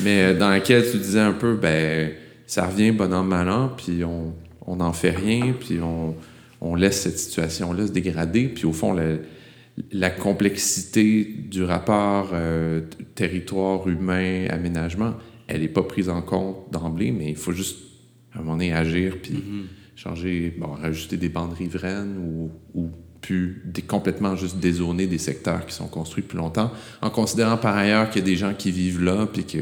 Mais euh, dans laquelle tu disais un peu, ben, ça revient bon an, mal an, puis on on n'en fait rien, puis on, laisse cette situation-là se dégrader. Puis au fond, la complexité du rapport euh, territoire humain, aménagement, elle n'est pas prise en compte d'emblée, mais il faut juste, à un moment donné, agir, puis mm-hmm. changer, bon, rajouter des bandes riveraines ou, ou puis complètement juste dézoner des secteurs qui sont construits plus longtemps, en considérant par ailleurs qu'il y a des gens qui vivent là, puis que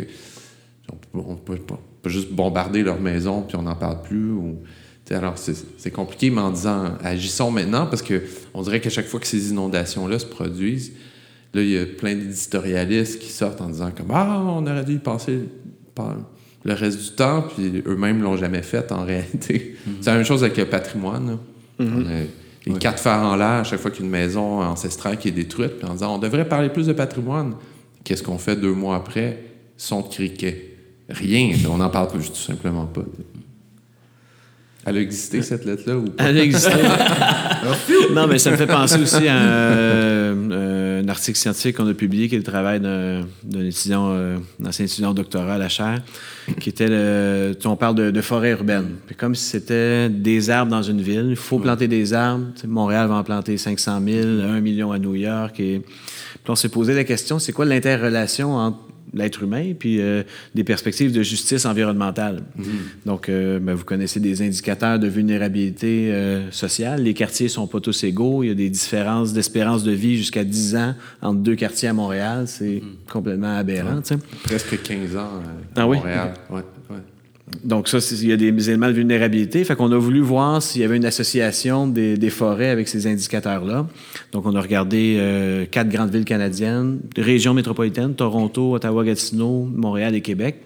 on peut pas, juste bombarder leur maison, puis on n'en parle plus. Ou, alors, c'est compliqué, mais en disant agissons maintenant, parce que on dirait qu'à chaque fois que ces inondations-là se produisent, là, il y a plein d'éditorialistes qui sortent en disant comme Ah, on aurait dû y penser le reste du temps, puis eux-mêmes l'ont jamais fait en (laughs) réalité. Mm-hmm. C'est la même chose avec le patrimoine. Mm-hmm. les quatre fers en l'air à chaque fois qu'une maison ancestrale qui est détruite, puis en disant on devrait parler plus de patrimoine. Qu'est-ce qu'on fait deux mois après? Son de criquet. Rien. On n'en parle tout simplement pas. Elle a existé, cette lettre-là, ou pas? Elle a existé. (laughs) non, mais ça me fait penser aussi à euh, un, article scientifique qu'on a publié, qui est le travail d'un étudiant, euh, ancien étudiant doctoral à Cher, qui était le... On parle de, forêt urbaine. comme si c'était des arbres dans une ville. Il faut planter des arbres. Montréal va en planter 500 000, 1 million à New York. Et... Puis on s'est posé la question, c'est quoi l'interrelation entre l'être humain, puis euh, des perspectives de justice environnementale. Mhm. Donc, euh, ben, vous connaissez des indicateurs de vulnérabilité euh, sociale. Les quartiers sont pas tous égaux. Il y a des différences d'espérance de vie jusqu'à 10 ans entre deux quartiers à Montréal. C'est mhm. complètement aberrant. Presque 15 ans à ah Montréal. Oui? Donc, ça, il y a des éléments de vulnérabilité. Fait qu'on a voulu voir s'il y avait une association des, forêts avec ces indicateurs-là. Donc, on a regardé euh, quatre grandes villes canadiennes, régions métropolitaines, Toronto, Ottawa, Gatineau, Montréal et Québec.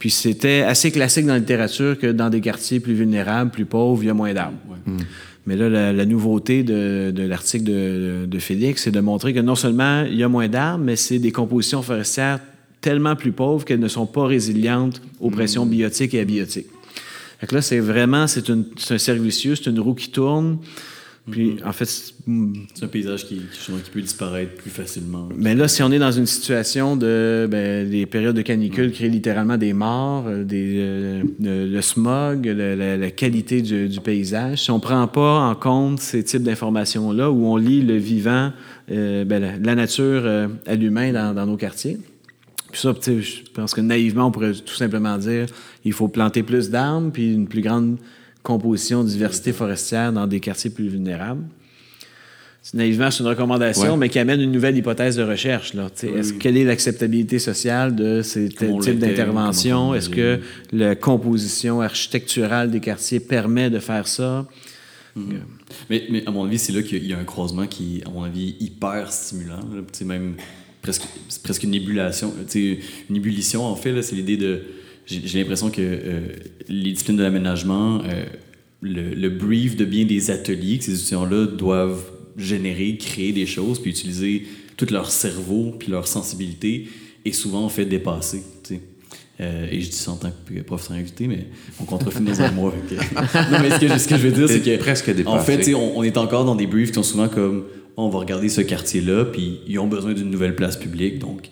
Puis c'était assez classique dans la littérature que dans des quartiers plus vulnérables, plus pauvres, il y a moins d'arbres. Mm. Mais là, la, nouveauté de, l'article de, de, Félix, c'est de montrer que non seulement il y a moins d'arbres, mais c'est des compositions forestières tellement plus pauvres qu'elles ne sont pas résilientes aux pressions mm. biotiques et abiotiques. Fait là, c'est vraiment, c'est, un cercle vicieux, c'est une roue qui tourne. Puis, mm-hmm. en fait... C'est un paysage qui, qui, peut disparaître plus facilement. Mais là, si on est dans une situation de... Ben, les périodes de canicule créent littéralement des morts, euh, des, euh, le, smog, la, qualité du, paysage. Si on ne prend pas en compte ces types d'informations-là, où on lit le vivant, euh, ben, la, nature à l'humain dans nos quartiers, puis ça, je pense que naïvement, on pourrait tout simplement dire il faut planter plus d'arbres, puis une plus grande composition, diversité forestière dans des quartiers plus vulnérables. Naïvement, c'est une recommandation, mais qui amène une nouvelle hypothèse de recherche. Là. Est-ce quelle est l'acceptabilité sociale de ces types d'interventions? Est-ce que la composition architecturale des quartiers permet de faire ça? Mais, mais, à mon avis, c'est là qu'il y a un croisement qui, à mon avis, hyper stimulant. Là. Même presque, presque une ébullition. Une ébullition, en fait, c'est l'idée de. J'ai l'impression que euh, les disciplines de l'aménagement, euh, le, brief de bien des ateliers que ces étudiants-là doivent générer, créer des choses, puis utiliser tout leur cerveau, puis leur sensibilité, est souvent fait dépasser. Euh, et je dis ça en tant que professeur invité, mais on contrefinit dans un mois. (laughs) non, mais ce que, ce que, je veux dire, c'est que. Presque dépassé. En fait, on, on, est encore dans des briefs qui sont souvent comme on va regarder ce quartier-là, puis ils ont besoin d'une nouvelle place publique. Donc,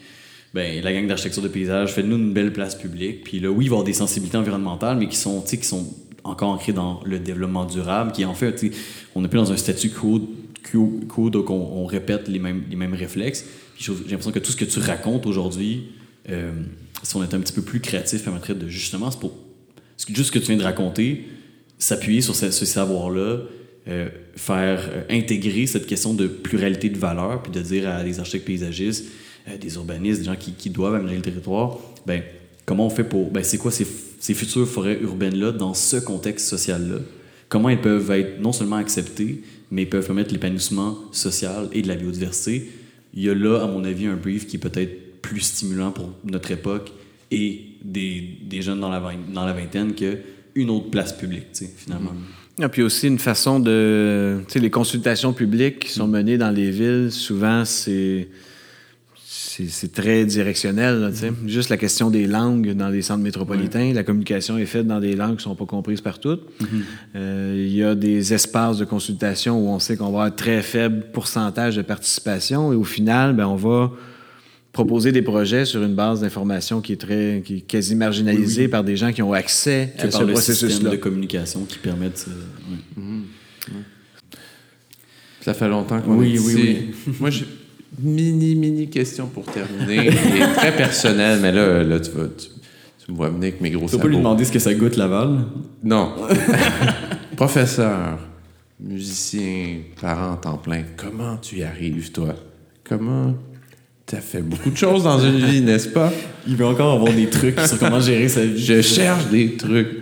ben, la gang d'architecture de paysage, fait nous une belle place publique. Puis là, oui, il va y avoir des sensibilités environnementales, mais qui sont, qui sont encore ancrées dans le développement durable, qui en fait, on n'est plus dans un statut quo, donc on, répète les mêmes, les mêmes réflexes. J'ai l'impression que tout ce que tu racontes aujourd'hui, euh, si on était un petit peu plus créatif, permettrait de justement, c'est pour juste ce que tu viens de raconter, s'appuyer sur ce savoir-là, euh, faire euh, intégrer cette question de pluralité de valeurs, puis de dire à des architectes paysagistes, euh, des urbanistes, des gens qui, doivent aménager le territoire, ben, comment on fait pour. Ben, c'est quoi ces, ces, futures forêts urbaines-là dans ce contexte social-là? Comment elles peuvent être non seulement acceptées, mais peuvent permettre l'épanouissement social et de la biodiversité? Il y a là, à mon avis, un brief qui est peut-être plus stimulant pour notre époque et des, des jeunes dans la, dans la vingtaine qu'une autre place publique, finalement. Mm-hmm. Ah, puis aussi une façon de... Tu sais, les consultations publiques qui sont menées dans les villes, souvent, c'est... C'est très directionnel. sais. Juste la question des langues dans les centres métropolitains, la communication est faite dans des langues qui ne sont pas comprises par toutes. Mm-hmm. Euh, il y a des espaces de consultation où on sait qu'on va avoir un très faible pourcentage de participation et au final, ben, on va proposer des projets sur une base d'information qui est très qui est quasi marginalisée par des gens qui ont accès à ce processus-là. de communication qui permettent. Mm-hmm. Ça fait longtemps qu'on oui, est oui, ici. Oui, Moi, j'ai mini, mini question pour terminer, qui est très personnelle, mais là, là tu, vas, tu, me vois venir avec mes gros Tu peux pas lui demander ce que ça goûte Laval? Non. (laughs) Professeur, musicien, parent en temps plein, comment tu y arrives, toi? Comment tu as fait beaucoup de choses dans une vie, n'est-ce pas? Il veut encore avoir des trucs sur comment gérer sa vie. Je cherche des trucs.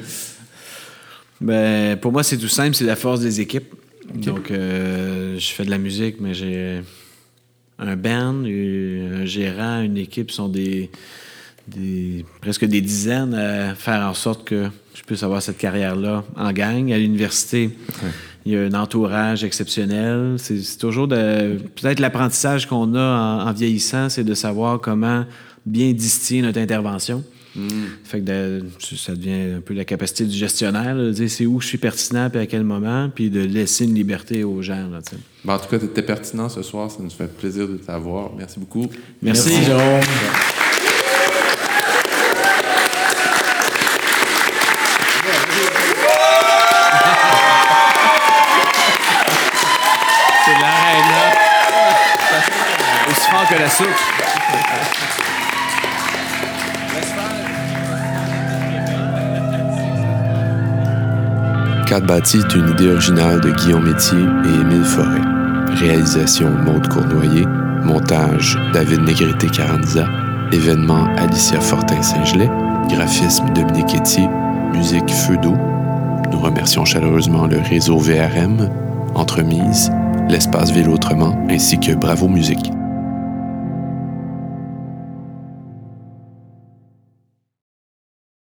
Ben, pour moi, c'est tout simple, c'est la force des équipes. Donc, euh, je fais de la musique, mais j'ai un band, un gérant, une équipe sont des, des, presque des dizaines à faire en sorte que je puisse avoir cette carrière-là en gang. À l'université, il y a un entourage exceptionnel. C'est toujours de, peut-être l'apprentissage qu'on a en, vieillissant, c'est de savoir comment bien distiller notre intervention. Fait que ça devient un peu la capacité du gestionnaire, de dire c'est où je suis pertinent et à quel moment, puis de laisser une liberté aux gens. Là, ben, en tout cas, tu étais pertinent ce soir, ça nous fait plaisir de t'avoir. Merci beaucoup. Merci, Merci. Jérôme. Soupe. bâti est une idée originale de Guillaume Métier et Émile Forêt. Réalisation Maude Cournoyer. Montage David Négrité-Caranza. Événement Alicia Fortin-Saint-Gelais. Graphisme Dominique Etier. Musique Feu d'eau. Nous remercions chaleureusement le réseau VRM, Entremise, l'espace Ville Autrement ainsi que Bravo Musique.